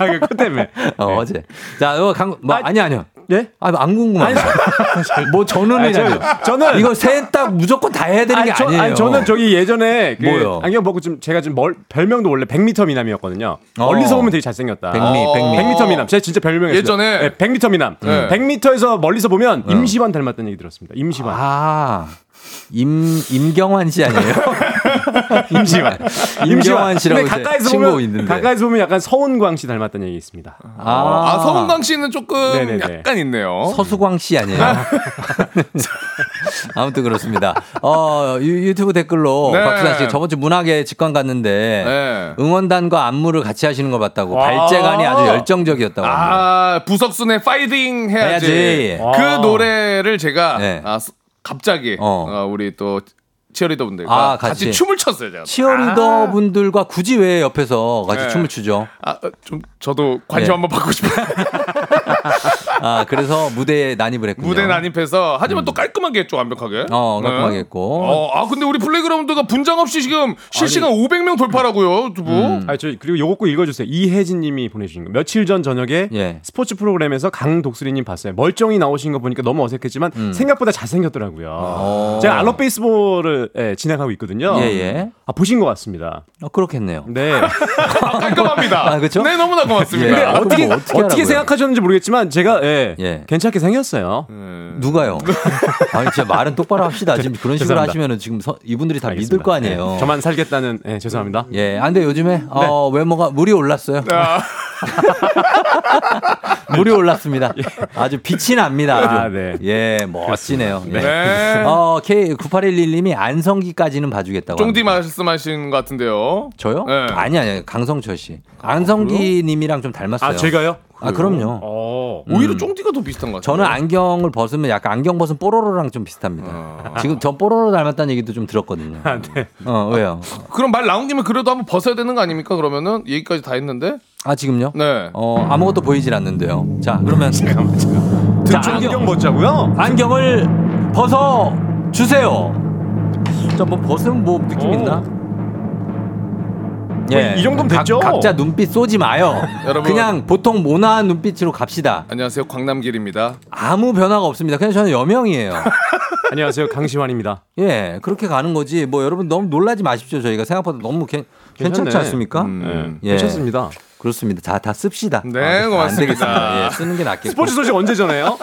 아, 그것 때문에. 어, 허재. 자, 이거 강, 뭐, 아, 아니, 아니요. 예? 아, 안 궁금합니다. [laughs] 뭐 저는 아니, 저- 저는- 이거 셋 딱 무조건 다 해야 되는 게 저, 아니에요. 저는 저기 예전에 그 뭐요? 안경 벗고 좀 제가 좀 멀, 별명도 원래 100m 미남이었거든요. 어. 멀리서 보면 되게 잘생겼다. 백미, 어. 백미. 100m 미남. 제가 진짜 별명이었어요. 예전에? 네, 100m 미남. 네. 100m에서 멀리서 보면 임시완 닮았다는 얘기 들었습니다. 임시완. 아, 임, 임경환 씨 아니에요? [laughs] [laughs] 임시완. 임경환 씨라고 근데 가까이서 친구 보면 있는데. 가까이서 보면 약간 서운광 씨 닮았다는 얘기 있습니다. 아, 아, 서은강 씨는 조금 네네네. 약간 있네요. 서수광 씨 아니에요? [laughs] 아무튼 그렇습니다. 어, 유, 튜브 댓글로 네. 곽수산 씨 저번 주 문학에 직관 갔는데 네. 응원단과 안무를 같이 하시는 거 봤다고 와. 발재간이 아주 열정적이었다고 합니다. 아, 부석순의 파이팅 해야지. 해야지. 그 아. 노래를 제가 네. 아, 스- 갑자기 어. 어, 우리 또 치어리더 분들과 아, 같이. 같이. 춤을 췄어요, 제가. 치어리더 분들과 굳이 왜 옆에서 같이 네. 춤을 추죠? 아, 어, 좀 저도 관심 네. 한번 받고 싶어요. [laughs] 아, 그래서 무대에 난입을 했군요. 무대 난입해서 하지만 또 깔끔하게 했죠, 완벽하게. 어, 깔끔하게 네. 했고. 어, 아 근데 우리 플레이그라운드가 분장 없이 지금 실시간 500명 돌파라고요, 두부. 음. 아, 저 그리고 요거 꼭 읽어주세요. 이혜진 님이 보내주신 거. 며칠 전 저녁에 예. 스포츠 프로그램에서 강독수리님 봤어요. 멀쩡히 나오신 거 보니까 너무 어색했지만 음. 생각보다 잘생겼더라고요. 어. 제가 알럽 베이스볼을 예, 진행하고 있거든요. 예, 예. 아, 보신 것 같습니다. 어, 그렇겠네요. 네. [laughs] 깔끔합니다. 아, 그쵸? 네, 너무나 고맙습니다. 근데 아, 그럼 어떻게 뭐 어떻게 어떻게? 생각하셨는지 모르겠지만 제가 예, 예. 괜찮게 생겼어요. 누가요? [laughs] 아니 진짜 말은 똑바로 합시다. 지금 그런 식으로 죄송합니다. 하시면은 지금 서- 이분들이 다 믿을 알겠습니다. 거 아니에요. 예, 저만 살겠다는 예, 죄송합니다. 예, 아, 근데 요즘에 어, 외모가 물이 올랐어요. 아, [laughs] 물이 올랐습니다. 아주 빛이 납니다. 아주. 아, 네. 예, 멋지네요. 예. 네. 어, K9811님이 안성기까지는 봐주겠다고. 쫑디. 말씀하신 것 같은데요. 저요? 네. 아니, 아니, 강성철 씨. 안성기 님이랑 좀 닮았어요. 아, 제가요? 아, 그럼요. 어. 오히려 음. 쫑디가 더 비슷한 것 같아요. 저는 안경을 벗으면 약간 안경 벗은 뽀로로랑 좀 비슷합니다. 지금 저 뽀로로 닮았다는 얘기도 좀 들었거든요. 아, 네. 어, 왜요? 그럼 말 나온 김에 그래도 한번 벗어야 되는 거 아닙니까? 그러면은 얘기까지 다 했는데. 아, 지금요? 네. 어, 아무것도 보이질 않는데요. 자, 그러면. [laughs] 잠깐만, 잠깐만. 자, 안경 벗자고요? 안경을 벗어 주세요. 자, 뭐 벗으면 뭐 느낌 있나? 예. 이 정도면 각- 됐죠? 각 자 눈빛 쏘지 마요. [laughs] 여러분. 그냥 보통 모나한 눈빛으로 갑시다. 안녕하세요. 광남길입니다. 아무 변화가 없습니다. 그냥 저는 여명이에요. [laughs] 안녕하세요. 강시환입니다. 예, 그렇게 가는 거지. 뭐 여러분 너무 놀라지 마십시오. 저희가 생각보다 너무 괜, 괜찮지. 않습니까? 음. 예. 괜찮습니다. 그렇습니다. 다, 다 씁시다. 네, 아, 안 고맙습니다. 되겠습니다. 예, 쓰는 게 낫겠고. 스포츠 소식 언제 전해요?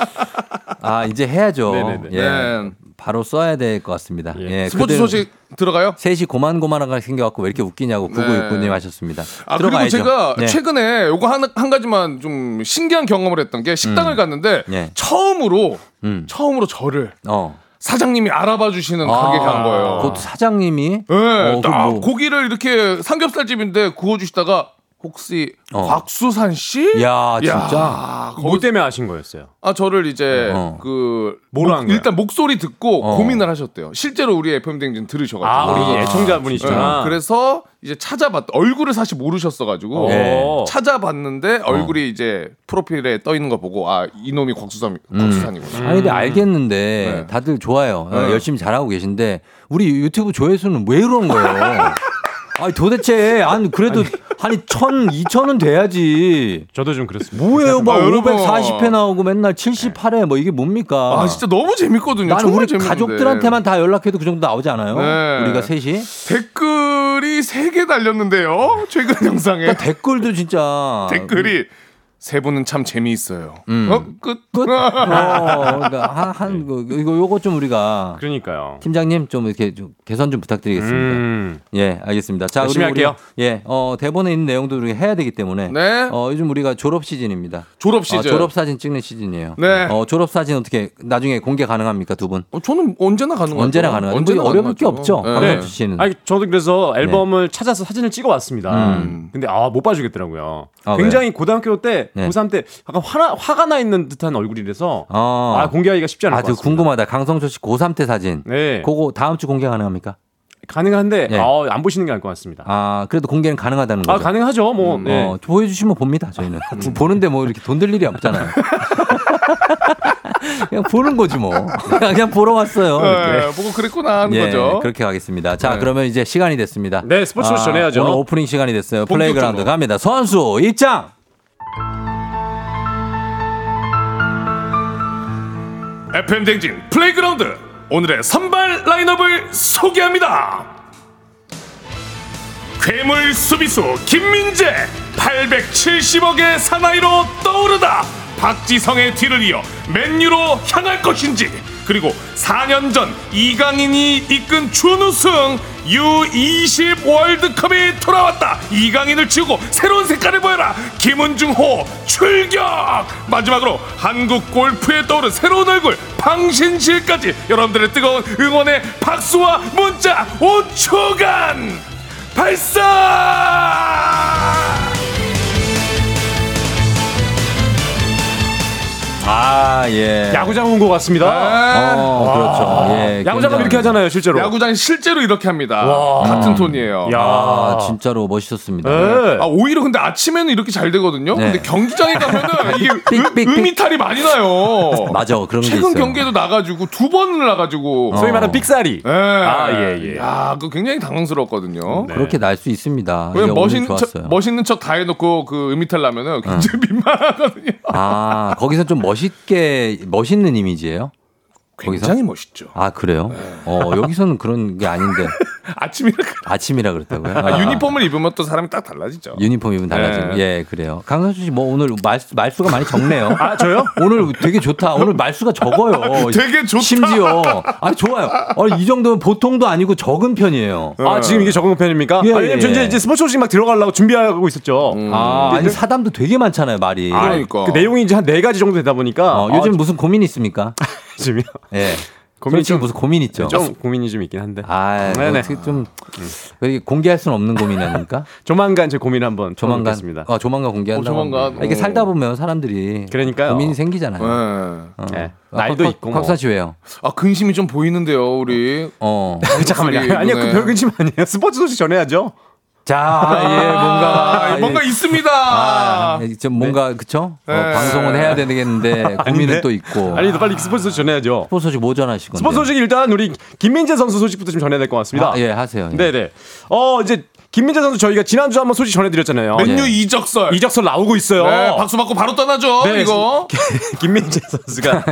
아, 이제 해야죠. 네네네. 예. 네. 바로 써야 될 것 같습니다. 예. 예. 스포츠 소식 들어가요? 셋이 고만고만하게 생겨갖고 왜 이렇게 웃기냐고 네. 9969님 하셨습니다. 아 그리고 들어가야죠. 제가 네. 최근에 요거 한, 한 가지만 좀 신기한 경험을 했던 게 식당을 갔는데 예. 처음으로 음. 처음으로 저를 어. 사장님이 알아봐 주시는 가게 간 거예요. 그것도 사장님이 네, 어, 그딱 뭐- 고기를 이렇게 삼겹살집인데 구워주시다가 혹시 어. 곽수산 씨? 야, 진짜? 뭐 때문에 하신 거였어요? 아 저를 이제 어. 그 뭐로 목-? 일단 목소리 듣고 어. 고민을 하셨대요. 실제로 우리 FM 댕진 들으셔가지고. 아, 우리 아, 애청자분이시구나. 네, 그래서 이제 찾아봤 얼굴을 사실 모르셨어가지고 네. 찾아봤는데 어. 얼굴이 이제 프로필에 떠 있는 거 보고 아 이놈이 곽수산 곽수산이구나. 아니 근데 알겠는데 네. 다들 좋아요. 어, 네. 열심히 잘하고 계신데 우리 유튜브 조회수는 왜 그러는 거예요? [laughs] 아니 도대체 한 그래도 한 천, 이천은 돼야지. 저도 좀 그렇습니다. 뭐예요? 막 아, 여러분. 540회 나오고 맨날 78회 뭐 이게 뭡니까? 아 진짜 너무 재밌거든요. 나는 정말 우리 재밌는데. 가족들한테만 다 연락해도 그 정도 나오지 않아요? 네. 우리가 셋이? 댓글이 세 개 달렸는데요. 최근 영상에 그러니까 댓글도 진짜 댓글이 세 분은 참 재미있어요. 음. 어 끝. 끝. [laughs] 어, 그러니까 한, 한 거, 이거 요거 좀 우리가 그러니까요. 팀장님 좀 이렇게 좀 개선 좀 부탁드리겠습니다. 음. 예, 알겠습니다. 자, 열심히 우리, 우리 할게요. 예, 어, 대본에 있는 내용도 우리가 해야 되기 때문에 네. 어, 요즘 우리가 졸업 시즌입니다. 졸업 시즌. 어, 졸업 사진 찍는 시즌이에요. 네. 어, 졸업 사진 어떻게 나중에 공개 가능합니까, 두 분? 어, 저는 언제나 가능하죠. 언제나 가능하죠. 언제나 뭐 어려울 게. 없죠. 네. 박명수 씨는. 아니 저도 그래서 앨범을 찾아서 사진을 찍어 왔습니다. 음. 근데 아 못 봐주겠더라고요. 아, 굉장히 고등학교 때 네. 고3 때 약간 화나, 화가 나 있는 듯한 얼굴이라서 어. 아 공개하기가 쉽지 않을 아, 것저 같습니다. 궁금하다. 강성철 씨 고3 때 사진. 네. 그거 다음 주 공개 가능합니까? 가능한데 네. 아, 안 보시는 게 나을 것 같습니다. 아, 그래도 공개는 가능하다는 아 거죠. 가능하죠. 뭐 네. 어, 보여주시면 봅니다, 저희는. [laughs] 보는데 뭐 이렇게 돈 들 일이 없잖아요. [laughs] 그냥 보는 거지 뭐. 그냥 보러 왔어요. 네, 보고 그랬구나 하는 예, 거죠. 그렇게 가겠습니다. 자, 네. 그러면 이제 시간이 됐습니다. 네, 스포츠 소식 전해야죠. 오늘 오프닝 시간이 됐어요. 플레이그라운드 갑니다. 선수 입장! FM댕진 플레이그라운드 오늘의 선발 라인업을 소개합니다. 괴물 수비수 김민재 870억의 사나이로 떠오르다 박지성의 뒤를 이어 맨유로 향할 것인지 그리고 4년 전 이강인이 이끈 준우승 U20 월드컵이 돌아왔다. 이강인을 치우고 새로운 색깔을 보여라. 김은중호 출격! 마지막으로 한국 골프에 떠오른 새로운 얼굴 방신실까지 여러분들의 뜨거운 응원의 박수와 문자 5초간 발사 아, 예. 야구장 온 것 같습니다. 어, 그렇죠. 예. 야구장은 굉장히- 이렇게 하잖아요, 실제로. 야구장 실제로 이렇게 합니다 와. 같은 톤이에요 야. 아, 진짜로 멋있었습니다. 네. 아 오히려 근데 아침에는 이렇게 잘 되거든요. 네. 근데 경기장에 가면은 [laughs] 이게 삑, 삑, 삑. 음이탈이 많이 나요. 맞아, 그런 게 최근 있어요. 경기에도 나가지고 두 번을 나가지고. 어. 소위 말하는 삑사리. 예. 아, 예, 예. 야, 그 굉장히 당황스럽거든요. 네. 그렇게 날 수 있습니다. 오늘 멋있는 척. 멋있는 척 다 해놓고 그 음이탈 나면은 굉장히 [laughs] 민망하거든요. 아, 거기서 좀 멋 있게, 멋있는 이미지예요? 거기서? 굉장히 멋있죠. 아, 그래요? 어, 여기서는 그런 게 아닌데. [laughs] [laughs] 아침이라 아침이라 그렇다고요? 아, 유니폼을 입으면 또 사람이 딱 달라지죠. 유니폼 입으면 달라지고. 네. 예, 그래요. 강선수 씨 뭐 오늘 말, 말수가 많이 적네요. 아, 저요? 오늘 되게 좋다. 오늘 말수가 적어요. [laughs] 되게 좋다. 심지어. 아, 좋아요. 아, 이 정도면 보통도 아니고 적은 편이에요. 아, 지금 이게 적은 편입니까? 예, 아, 왜냐면 예. 저 이제, 이제 스포츠 소식 막 들어가려고 준비하고 있었죠. 아, 근데 아니, 사담도 되게 많잖아요, 말이. 아, 그 내용이 이제 한 네 가지 정도 되다 보니까 어, 요즘 무슨 고민 있습니까? [laughs] 요즘요? 예. 고민이 솔직히 좀- 무슨 고민 있죠? 좀 고민이 좀 있긴 한데. 아, 뭐 네네. 어떻게 좀 그게 공개할 수는 없는 고민 아닙니까? [laughs] 조만간 제 고민 한번 조만간 습니다 아, 조만간 공개한다고. 어, 조만간. 아, 이게 어. 살다 보면 사람들이 그러니까요. 고민이 생기잖아요. 네. 어. 네. 아, 나이도 곽- 있고 뭐. 곽사 씨 왜요? 아 근심이 좀 보이는데요, 우리. 어. [laughs] 잠깐만요. 아니요, 그 눈에. 별 근심 아니에요. 스포츠 소식 전해야죠. 자, 예, 뭔가 아, 뭔가 예. 있습니다. 아, 좀 뭔가 그쵸? 어, 네. 방송은 해야 되겠는데 고민은 아닌데? 또 있고. 아니, 너 빨리 스포츠 소식 전해야죠. 스포츠 소식 뭐 전하실 건데? 스포츠 소식 일단 우리 김민재 선수 소식부터 좀 전해야 될 것 같습니다. 아, 예, 하세요. 예. 네네. 어, 이제 김민재 선수 저희가 지난주 한번 소식 전해드렸잖아요. 맨유 예. 이적설. 이적설 나오고 있어요. 네, 박수 받고 바로 떠나죠. 네, 이거. [laughs] 김민재 선수가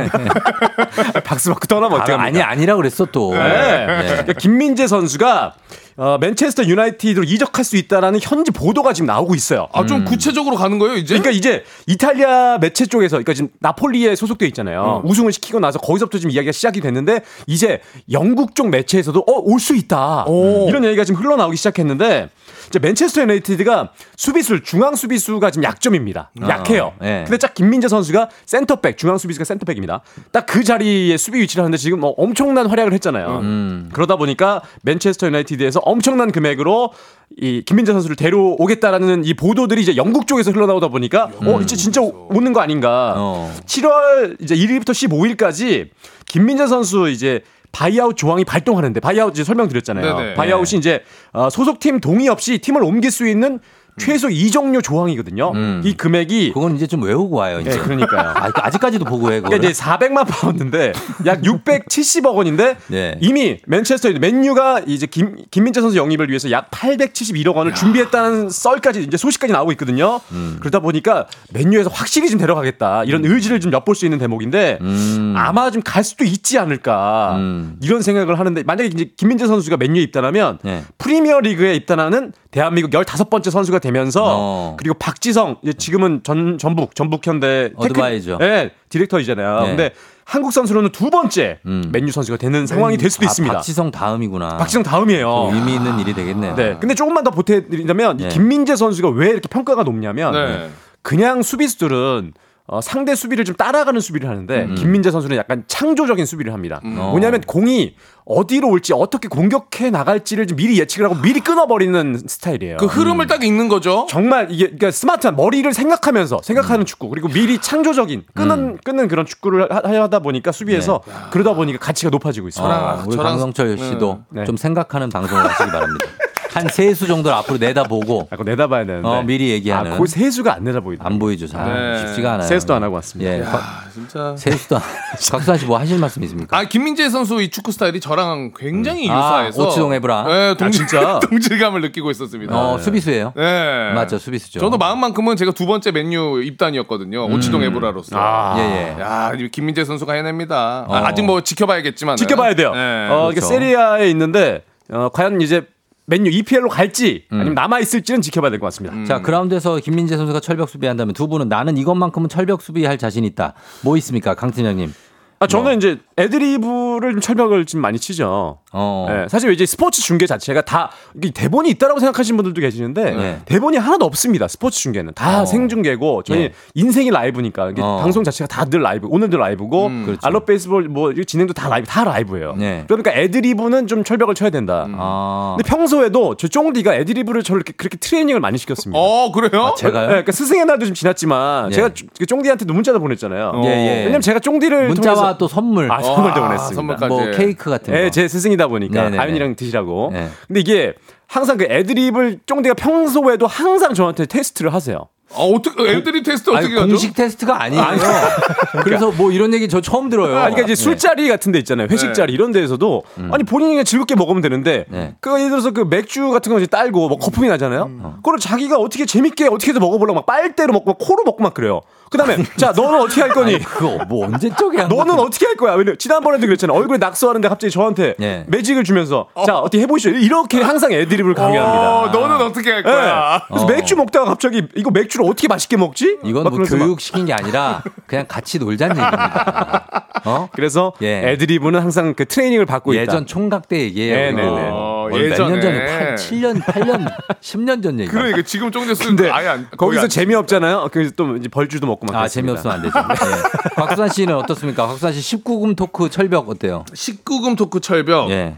[laughs] 박수 받고 떠나면 아, 어떡합니까? 아니 아니라 그랬어 또. 네. 예. 김민재 선수가 어, 맨체스터 유나이티드로 이적할 수 있다라는 현지 보도가 지금 나오고 있어요. 아, 좀 구체적으로 가는 거예요, 이제? 그러니까 이제 이탈리아 매체 쪽에서 그러니까 지금 나폴리에 소속돼 있잖아요. 우승을 시키고 나서 거기서부터 지금 이야기가 시작이 됐는데 이제 영국 쪽 매체에서도 어 올 수 있다 이런 얘기가 지금 흘러나오기 시작했는데 이제 맨체스터 유나이티드가 수비수 중앙 수비수가 지금 약점입니다. 약해요. 예. 근데 딱 김민재 선수가 센터백 중앙 수비수가 센터백입니다. 딱 그 자리에 수비 위치를 하는데 지금 뭐 엄청난 활약을 했잖아요. 그러다 보니까 맨체스터 유나이티드에서 엄청난 금액으로 이 김민재 선수를 데려오겠다라는 이 보도들이 이제 영국 쪽에서 흘러나오다 보니까 어 이제 진짜 오- 오는 거 아닌가. 어. 7월 이제 1일부터 15일까지 김민재 선수 이제 buyout 조항이 발동하는데 buyout 이제 설명드렸잖아요. 네네. buyout이 이제 어, 소속팀 동의 없이 팀을 옮길 수 있는 최소 이적료 조항이거든요. 이 금액이 그건 이제 좀 외우고 와요. 이제. 예, 그러니까요. 아, 아직까지도 보고 해. 그러니까. 이제 400만 파운드인데 약 [laughs] 670억 원인데 네. 이미 맨체스터 맨유가 이제 김 김민재 선수 영입을 위해서 약 871억 원을 준비했다는 썰까지 이제 소식까지 나오고 있거든요. 음. 그러다 보니까 맨유에서 확실히 좀 데려가겠다 이런 의지를 좀 엿볼 수 있는 대목인데 음. 아마 좀 갈 수도 있지 않을까 음. 이런 생각을 하는데 만약에 이제 김민재 선수가 맨유에 입단하면 네. 프리미어 리그에 입단하는 대한민국 15번째 선수가 되면서 어. 그리고 박지성 지금은 전 전북 전북 현대 어드바이저. 네, 디렉터이잖아요. 네. 근데 한국 선수로는 두 번째 음. 맨유 선수가 되는 상황이 될 수도 아, 있습니다. 박지성 다음이구나. 박지성 다음이에요. 좀 의미 있는 일이 되겠네요. 네. 근데 조금만 더 보태드린다면 이 네. 김민재 선수가 왜 이렇게 평가가 높냐면 네. 그냥 수비수들은 어, 상대 수비를 좀 따라가는 수비를 하는데 음. 김민재 선수는 약간 창조적인 수비를 합니다. 어. 뭐냐면 공이 어디로 올지 어떻게 공격해 나갈지를 좀 미리 예측을 하고 미리 끊어버리는 스타일이에요. 그 흐름을 딱 읽는 거죠. 정말 이게 그러니까 스마트한 머리를 생각하면서 생각하는 축구 그리고 미리 창조적인 끊는 끊는 그런 축구를 하- 하다 보니까 수비에서 그러다 보니까 가치가 높아지고 있어요. 아, 우리 저랑- 강성철 씨도 네. 좀 생각하는 방송을 하시기 바랍니다. [laughs] 한 세 수 정도를 앞으로 내다보고 아, 그거 내다봐야 되는데. 어, 미리 얘기하는. 아, 그 세수가 안 내다보이다. 안 보이죠, 잘. 네. 쉽지가 않아요. 세수도 안 하고 왔습니다. 예, 아, 진짜. 세수도 안. [laughs] 박수환 씨뭐 하실 말씀 있습니까? 아 김민재 선수 이 축구 스타일이 저랑 굉장히 음. 아, 유사해서 오치동 에브라. 네, 동질, 아, 진짜? [laughs] 동질감을 느끼고 있었습니다. 어, 수비수예요. 네. 맞죠, 수비수죠. 저도 마음만큼은 제가 두 번째 맨유 입단이었거든요. 오치동 에브라로서. 아. 예, 예. 야, 이 김민재 선수가 해냅니다. 어. 아, 아직 뭐 지켜봐야겠지만. 지켜봐야 돼요. 네. 어, 이게 그렇죠. 세리에 A에 있는데 어, 과연 이제 맨유 EPL로 갈지 음. 아니면 남아 있을지는 지켜봐야 될 것 같습니다. 자, 그라운드에서 김민재 선수가 철벽 수비한다면 두 분은 나는 이것만큼은 철벽 수비할 자신 있다. 뭐 있습니까, 강 팀장님? 아, 저는 뭐. 이제 애드리브를 좀 철벽을 좀 많이 치죠. 어. 예, 사실 이제 스포츠 중계 자체가 다 대본이 있다라고 생각하시는 분들도 계시는데 네. 대본이 하나도 없습니다. 스포츠 중계는 다 어. 생중계고 저희 네. 인생이 라이브니까 어. 방송 자체가 다 늘 라이브, 오늘도 라이브고 그렇죠. 알럽 베이스볼 뭐 진행도 다 라이브, 다 라이브예요. 네. 그러니까 애드리브는 좀 철벽을 쳐야 된다. 아. 근데 평소에도 저 쫑디가 애드리브를 저를 이렇게 그렇게 트레이닝을 많이 시켰습니다. 어, 그래요? 아, 제가요? 네, 그러니까 스승의 날도 좀 지났지만 예. 제가 쫑- 그 쫑디한테도 문자도 보냈잖아요. 예, 예. 왜냐면 제가 쫑디를 문자와 통해서 또 선물. 아, [laughs] 선물도 와, 보냈습니다. 선물까지. 뭐 케이크 같은 거. 예, 제 스승이다 보니까 네네네. 아윤이랑 드시라고. 네. 근데 이게 항상 그 애드립을 쫑디가 평소에도 항상 저한테 테스트를 하세요. 아, 어떻게 애들이 테스트 어떻게 하죠? 공식 테스트가 아니에요. 그래서 뭐 이런 얘기 저 처음 들어요. 아, 그러니까 이제 네. 술자리 같은 데 있잖아요. 회식 자리 이런 데에서도 아니 본인이 그냥 즐겁게 먹으면 되는데 네. 그 예를 들어서 그 맥주 같은 거 이제 딸고 뭐 거품이 나잖아요. 그걸 자기가 어떻게 재밌게 어떻게든 먹어보려고 막 빨대로 먹고 막 코로 먹고 막 그래요. 그다음에 [laughs] 자 너는 어떻게 할 거니? 그거 뭐 언제 쪽에 한 너는 어떻게 할 거야? 왜냐 지난번에도 그랬잖아. 얼굴에 낙서하는데 갑자기 저한테 예. 매직을 주면서 자 어떻게 해보시죠. 이렇게 항상 애드립을 강요합니다. 어, 너는 어떻게 할 예. 거야? 그래서 어. 맥주 먹다가 갑자기 이거 맥주를 어떻게 맛있게 먹지? 이건 막뭐 교육 시킨 게 아니라 그냥 같이 놀자는 얘기입니다. [laughs] 어? 그래서 예. 애드리브는 항상 그 트레이닝을 받고 있다. 예전 총각 때 얘기예요. 네. 네, 네. 어, 몇년 예전에. 전에 8, 7년, 8년, 10년 전 얘기. 그러니까 지금 쫑재 쓰는 근데 아예 안, 거기서 안- 재미없잖아요. 그래서 또 이제 벌주도 먹고 막 아. 재미없으면 안 되죠. 예. 곽수산 씨는 어떻습니까? 곽수산 씨 19금 토크 철벽 어때요? 19금 토크 철벽. 예.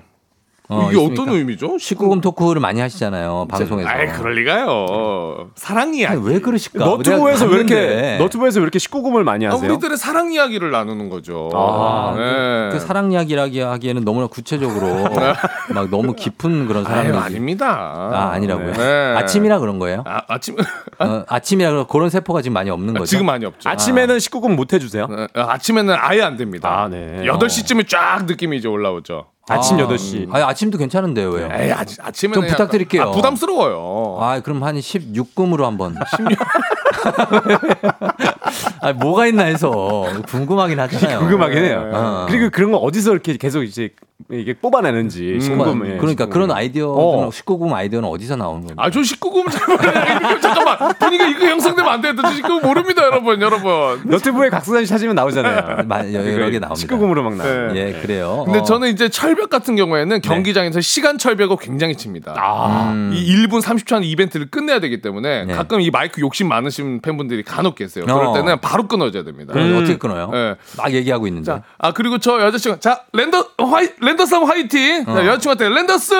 이게 어떤 의미죠? 19금 토크를 많이 하시잖아요. 방송에서. 아이 그럴 리가요. 사랑 이야기. 아니, 왜 그러실까? 너튜브에서 왜 이렇게 봤는데. 너튜브에서 왜 이렇게 19금을 많이 아, 하세요? 우리들의 사랑 이야기를 나누는 거죠. 아, 네. 그 사랑 이야기라기 하기에는 너무나 구체적으로 [laughs] 막 너무 깊은 그런 사랑 이야기. 아닙니다. 아, 아니라고요. 네. 아침이라 그런 거예요? 아, 아침 어, 아침이라 그런 그런 세포가 지금 많이 없는 거죠. 지금 많이 없죠. 아침에는 19금 못 해주세요. 네, 아침에는 아예 안 됩니다. 아, 네. 8 시쯤에 쫙 느낌이 이제 올라오죠. 아침 아, 8시. 아니, 아침도 괜찮은데요, 왜요? 에이, 아, 아침에는 좀 부탁드릴게요. 아, 부담스러워요. 아, 그럼 한 16금으로 한번. 16. [laughs] 아, 뭐가 있나 해서 궁금하긴 하잖아요. [laughs] 궁금하긴 해요. 어. 그리고 그런 거 어디서 이렇게 계속 이제 이게 뽑아내는지. 19금. 예, 그러니까 19금. 그런 아이디어, 어. 19금 아이디어는 어디서 나오는 겁니까? 아, 저 19금 잠깐만. 잠깐만. 분위기가 이거 형성되면 안 돼요. 저 19금 모릅니다, 여러분. 여러분. 너튜브에 곽수산 씨 찾으면 나오잖아요. 마- 여러 개 나옵니다. 19금으로 막 나와요. 네. 예, 그래요. 근데 어. 저는 이제 철벽 같은 경우에는 경기장에서 시간 철벽을 굉장히 칩니다. 아. 음. 이 1분 30초 하는 이벤트를 끝내야 되기 때문에 네. 가끔 이 마이크 욕심 많으신 팬분들이 간혹 계세요. 그럴 어. 때는 바로 끊어줘야 됩니다. 그럼 어떻게 끊어요? 네. 막 얘기하고 있는데. 자, 아 그리고 저 여자친구 자 랜더 화이 랜더스 화이팅. 자, 여자친구한테 랜더스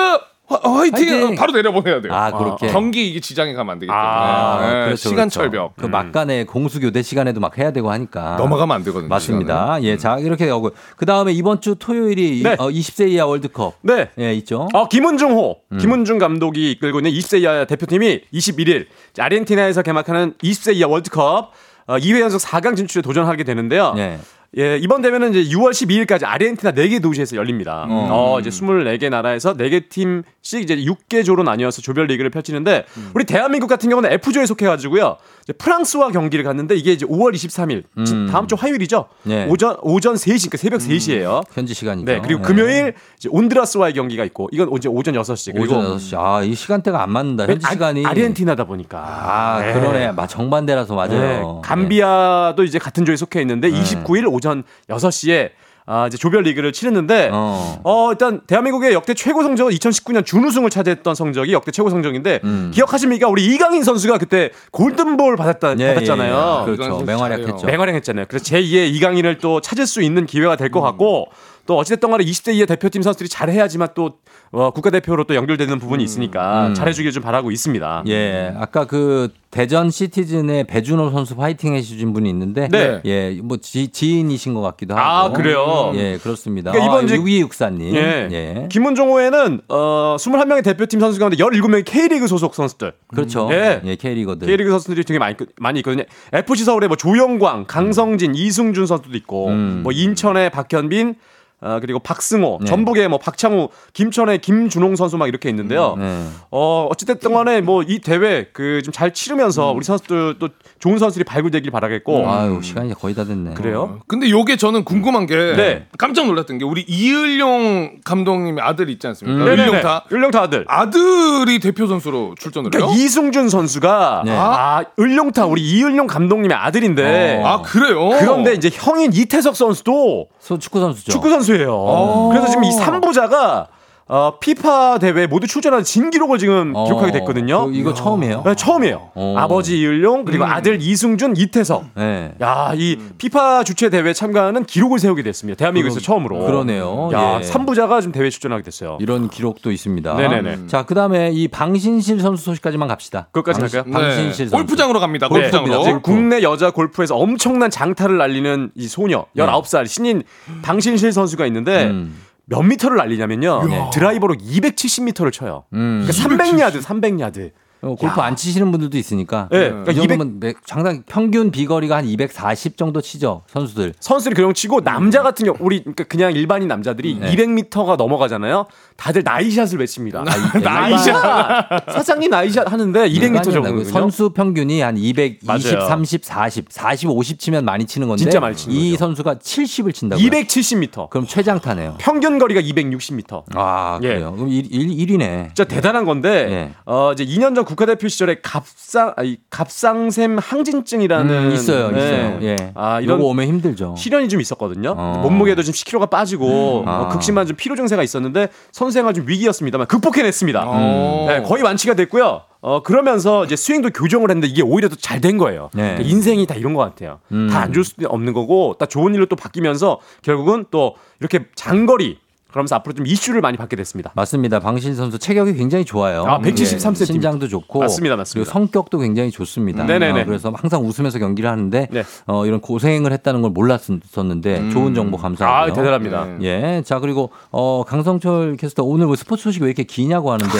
화, 화이팅, 화이팅! 어, 바로 내려보내야 돼요. 아, 그렇게. 경기 이게 지장에 가면 안 되기 때문에 아, 네, 그렇죠, 시간 그렇죠. 철벽 그 막간에 공수 교대 시간에도 막 해야 되고 하니까. 넘어가면 안 되거든요. 맞습니다. 예, 자, 이렇게 하고. 그 다음에 이번 주 토요일이 네. 어, 20세 이하 월드컵. 네. 예, 있죠. 어, 김은중호, 음. 김은중 감독이 이끌고 있는 20세 이하 대표팀이 21일 아르헨티나에서 개막하는 20세 이하 월드컵 어, 2회 연속 4강 진출에 도전하게 되는데요. 예. 예, 이번 대회는 이제 6월 12일까지 아르헨티나 4개 도시에서 열립니다. 음. 어, 이제 24개 나라에서 4개 팀씩 이제 6개 조로 나뉘어서 조별 리그를 펼치는데 음. 우리 대한민국 같은 경우는 F조에 속해 가지고요. 프랑스와 경기를 갔는데 이게 이제 5월 23일 음. 다음 주 화요일이죠. 예. 오전 오전 3시 그러니까 새벽 3시예요. 현지 시간이죠. 네, 그리고 예. 금요일 이제 온드라스와의 경기가 있고 이건 이제 오전 6시 그리고 오전 6시. 아, 이 시간대가 안 맞는다. 현지 아, 시간이. 아르헨티나다 보니까 아, 네. 그러네. 막 정반대라서 네, 맞아요. 감비아도 이제 같은 조에 속해 있는데 네. 29일 오전 6시에 아, 이제 조별 리그를 치르는데 어. 어. 일단 대한민국의 역대 최고 성적은 2019년 준우승을 차지했던 성적이 역대 최고 성적인데 음. 기억하십니까? 우리 이강인 선수가 그때 골든볼 받았다 예, 받았잖아요. 예, 예. 그렇죠. 맹활약했죠. 맹활약했잖아요. 그래서 제2의 이강인을 또 찾을 수 있는 기회가 될 것 같고 또 어찌됐든 간에 20대 이하 대표팀 선수들이 잘해야지만 또 어, 국가대표로 또 연결되는 부분이 있으니까 음. 잘해주길 좀 바라고 있습니다. 예, 아까 그 대전 시티즌의 배준호 선수 파이팅 해주신 분이 있는데, 네. 예, 뭐 지, 지인이신 것 같기도 하고. 아, 그래요? 예, 그렇습니다. 그러니까 이번 이제- 6264님. 예. 예. 김문종호에는 어, 21명의 대표팀 선수 가운데 17명이 K리그 소속 선수들. 그렇죠. 예. 예, K리거들. K리그 선수들이 되게 많이, 있- 많이 있거든요. FC 서울에 뭐 조영광, 강성진, 이승준 선수도 있고, 음. 뭐 인천의 박현빈, 어, 그리고 박승호, 네. 전북의 뭐 박창우, 김천의 김준홍 선수 막 이렇게 있는데요. 네. 어, 어찌됐든 간에 뭐 이 대회 그 좀 잘 치르면서 우리 선수들 또 좋은 선수들이 발굴되길 바라겠고. 음. 아유, 시간이 거의 다 됐네. 그래요? 근데 요게 저는 궁금한 게 네. 깜짝 놀랐던 게 우리 이을용 감독님의 아들 있지 않습니까? 네네네. 을룡타 을룡타 아들. 아들이 대표 선수로 출전을 해요? 그러니까 이승준 선수가 네. 아, 을룡타 우리 이을룡 감독님의 아들인데 어. 아 그래요? 그런데 이제 형인 이태석 선수도 소 축구 선수죠. 축구 선수 예요. 그래서 지금 이 3부자가 어, 피파 대회 모두 출전한 진기록을 지금 어, 기록하게 됐거든요. 그 이거 처음이에요? 네, 처음이에요. 어. 아버지 이을룡 그리고 아들 이승준, 이태석. 네. 야, 이 피파 주최 대회 참가하는 기록을 세우게 됐습니다. 대한민국에서 처음으로. 그러네요. 야, 예. 3부자가 지금 대회 출전하게 됐어요. 이런 기록도 있습니다. 네네네. 자, 그 다음에 이 방신실 선수 소식까지만 갑시다. 그것까지 방신- 할까요? 방신실 네. 선수. 골프장으로 갑니다. 네. 골프장으로. 지금 국내 여자 골프에서 엄청난 장타를 날리는 이 소녀, 19살 신인 방신실 선수가 있는데 음. 몇 미터를 날리냐면요. 드라이버로 270미터를 쳐요. 음. 그러니까 300야드, 300야드. 어, 골프 안 치시는 분들도 있으니까. 네, 이 그러니까 정도면 매- 상당히 평균 비거리가 한 240 정도 치죠 선수들. 선수들이 그냥 치고 남자 같은 경우 우리 그러니까 그냥 일반인 남자들이 네. 200m가 넘어가잖아요. 다들 나이샷을 외칩니다. 아, [laughs] 나이 샷. 사장님 나이샷 하는데 200m 일반인 정도거든요. 선수 평균이 한 220, 맞아요. 30, 40, 40, 50 치면 많이 치는 건데 진짜 많이 치는 이 선수가 70을 친다고요. 270m. 그럼 최장타네요. 평균 거리가 260m. 아, 그래요. 그럼 1, 1, 위네 진짜 대단한 건데 예. 어 이제 2년 전 국가대표 시절에 갑상 아니 갑상샘 항진증이라는 음, 있어요, 예. 있어요. 예. 아 이런 오면 힘들죠. 시련이 좀 있었거든요. 어. 몸무게도 지금 10kg가 빠지고 음. 아. 어, 극심한 좀 피로 증세가 있었는데 선수생활 좀 위기였습니다만 극복해냈습니다. 어. 네, 거의 완치가 됐고요. 어 그러면서 이제 스윙도 교정을 했는데 이게 오히려 더 잘 된 거예요. 네. 그러니까 인생이 다 이런 것 같아요. 음. 다안 좋을 수도 없는 거고 딱 좋은 일로 또 바뀌면서 결국은 또 이렇게 장거리 그러면서 앞으로 좀 이슈를 많이 받게 됐습니다. 맞습니다. 방신 선수 체격이 굉장히 좋아요. 아, 173 예, 센티미터. 신장도 좋고. 맞습니다, 맞습니다. 그리고 성격도 굉장히 좋습니다. 네네네. 어, 그래서 항상 웃으면서 경기를 하는데 네. 어, 이런 고생을 했다는 걸 몰랐었는데 좋은 정보 감사하고요. 아, 대단합니다. 예. 자, 그리고 어, 강성철 캐스터 오늘 뭐 스포츠 소식이 왜 이렇게 기냐고 하는데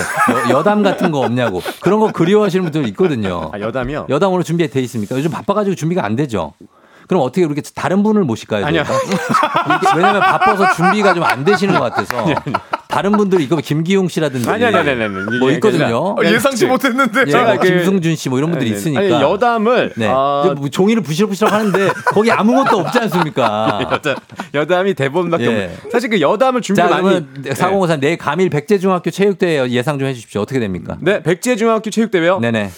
여, 담 같은 거 없냐고. 그런 거 그리워하시는 분들 있거든요. 아, 여담이요? 여담 오늘 준비돼 있습니까? 요즘 바빠가지고 준비가 안 되죠. 그럼 어떻게 이렇게 다른 분을 모실까요? 아니요. [laughs] 왜냐면 바빠서 준비가 좀 안 되시는 것 같아서 다른 분들이 이거 김기용 씨라든지 아니, 아니, 아니, 아니, 아니. 뭐 있거든요. 어, 예상치 못했는데. 예, 제가 뭐 그- 김승준 씨 뭐 이런 분들이 아니, 있으니까. 아니, 여담을 네. 아, 근데 뭐 종이를 부시럭부시럭 하는데 거기 아무것도 없지 않습니까? [laughs] 여담, 여담이 대본밖에 예. 없는. 사실 그 여담을 준비 자, 많이. 그러면 사공호사 내일 감일 백제중학교 체육대회 예상 좀 해주십시오. 어떻게 됩니까? 네, 백제중학교 체육대회요. 네네.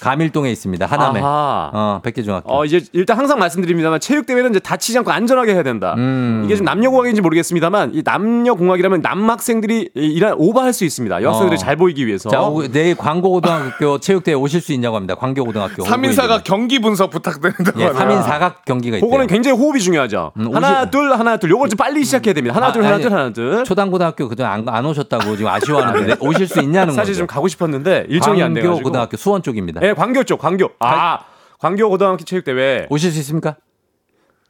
감일동에 있습니다. 하남에. 아하. 어, 백제중학교. 어 이제 일단 항상 말씀드립니다만 체육대회는 이제 다치지 않고 안전하게 해야 된다. 음. 이게 좀 남녀공학인지 모르겠습니다만 이 남녀공학이라면 남학생들이 일한 오버할 수 있습니다. 여학생들이 어. 잘 보이기 위해서. 자, 오- 내일 광고고등학교 [laughs] 체육대회 오실 수 있냐고 합니다. 광교고등학교. 3인사가 경기 분석 부탁드린다고 예, 하네요. 3인 사각 경기가 있대요. 그거는 굉장히 호흡이 중요하죠. 음, 하나 둘 하나 둘 요걸 좀 빨리 시작해야 됩니다. 하나 아, 둘 하나 아니, 둘 하나 둘. 초당고등학교 그동안 안, 안 오셨다고 지금 아쉬워하는데 [laughs] 네, 오실 수 있냐는 사실 거죠. 좀 가고 싶었는데 일정이 안 돼가지고. 광교고등학교 수원 쪽입니다. 네, 광교 쪽 광교. 아 광교 고등학교 체육대회. 오실 수 있습니까?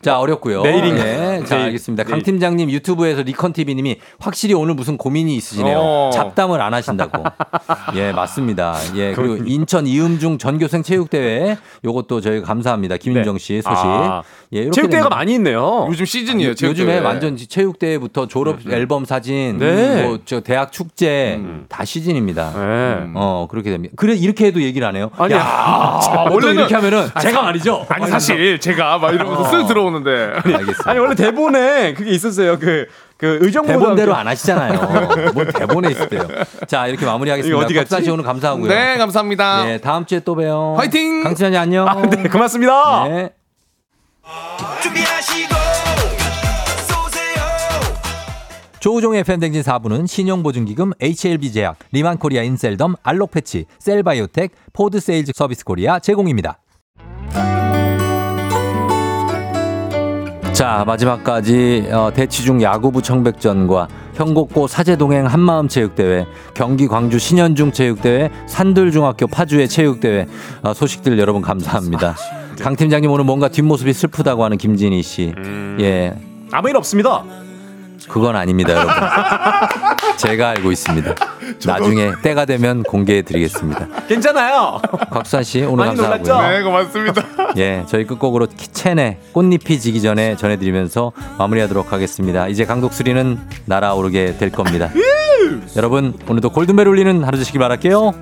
자 어렵고요. 내일인가? 예, 자 내일. 알겠습니다. 내일. 강 팀장님 유튜브에서 리컨 TV님이 확실히 오늘 무슨 고민이 있으시네요. 어. 잡담을 안 하신다고. 예 맞습니다. 예 [laughs] 그리고 인천 이음중 전교생 체육대회 요것도 저희가 감사합니다. 김윤정 씨 소식. 아, 예 이렇게 체육대회가 됩니다. 많이 있네요. 요즘 시즌이에요. 요즘에 체육대회. 완전 체육대회부터 졸업 앨범 사진, 네. 뭐저 대학 축제 다 시즌입니다. 네. 어 그렇게 됩니다. 그래 이렇게 해도 얘기를 안 해요. 아니, 야, [laughs] 아, 보통 원래는- 이렇게 하면은 아니, 제가 사- 말이죠. 아니 사실 제가 막 이러면서 어. 쓱 들어 오는데 알겠습니다. 아니 원래 대본에 그게 있었어요. 그 그 의정부 대본대로 안 하시잖아요. 뭘 대본에 있을 때요. 자 이렇게 마무리하겠습니다. 이거 어디 갔지? 박사 씨 오늘 감사하고요. 네 감사합니다. 네, 다음 주에 또 봬요. 화이팅! 강진환이 안녕. 아, 네, 고맙습니다. 네. 준비하시고 쏘세요 조우종의 FM댕진 4부는 신용보증기금 HLB제약, 리만코리아 인셀덤, 알록패치, 셀바이오텍, 포드세일즈 서비스 코리아 제공입니다. 자 마지막까지 어, 대치중 야구부 청백전과 현곡고 사제동행 한마음 체육대회 경기 광주 신현중 체육대회 산들중학교 파주의 체육대회 어, 소식들 여러분 감사합니다. [laughs] 강 팀장님 오늘 뭔가 뒷모습이 슬프다고 하는 김진희 씨. 예, 아무 일 없습니다. 그건 아닙니다, 여러분. 제가 알고 있습니다. 나중에 때가 되면 공개해 드리겠습니다. 괜찮아요. 곽수환 씨 오늘 감사하고요. 놀랐죠? 네 고맙습니다. 예, 저희 끝곡으로 키첸의 꽃잎이 지기 전에 전해드리면서 마무리하도록 하겠습니다. 이제 강독수리는 날아오르게 될 겁니다. 여러분 오늘도 골든벨 울리는 하루 되시길 바랄게요.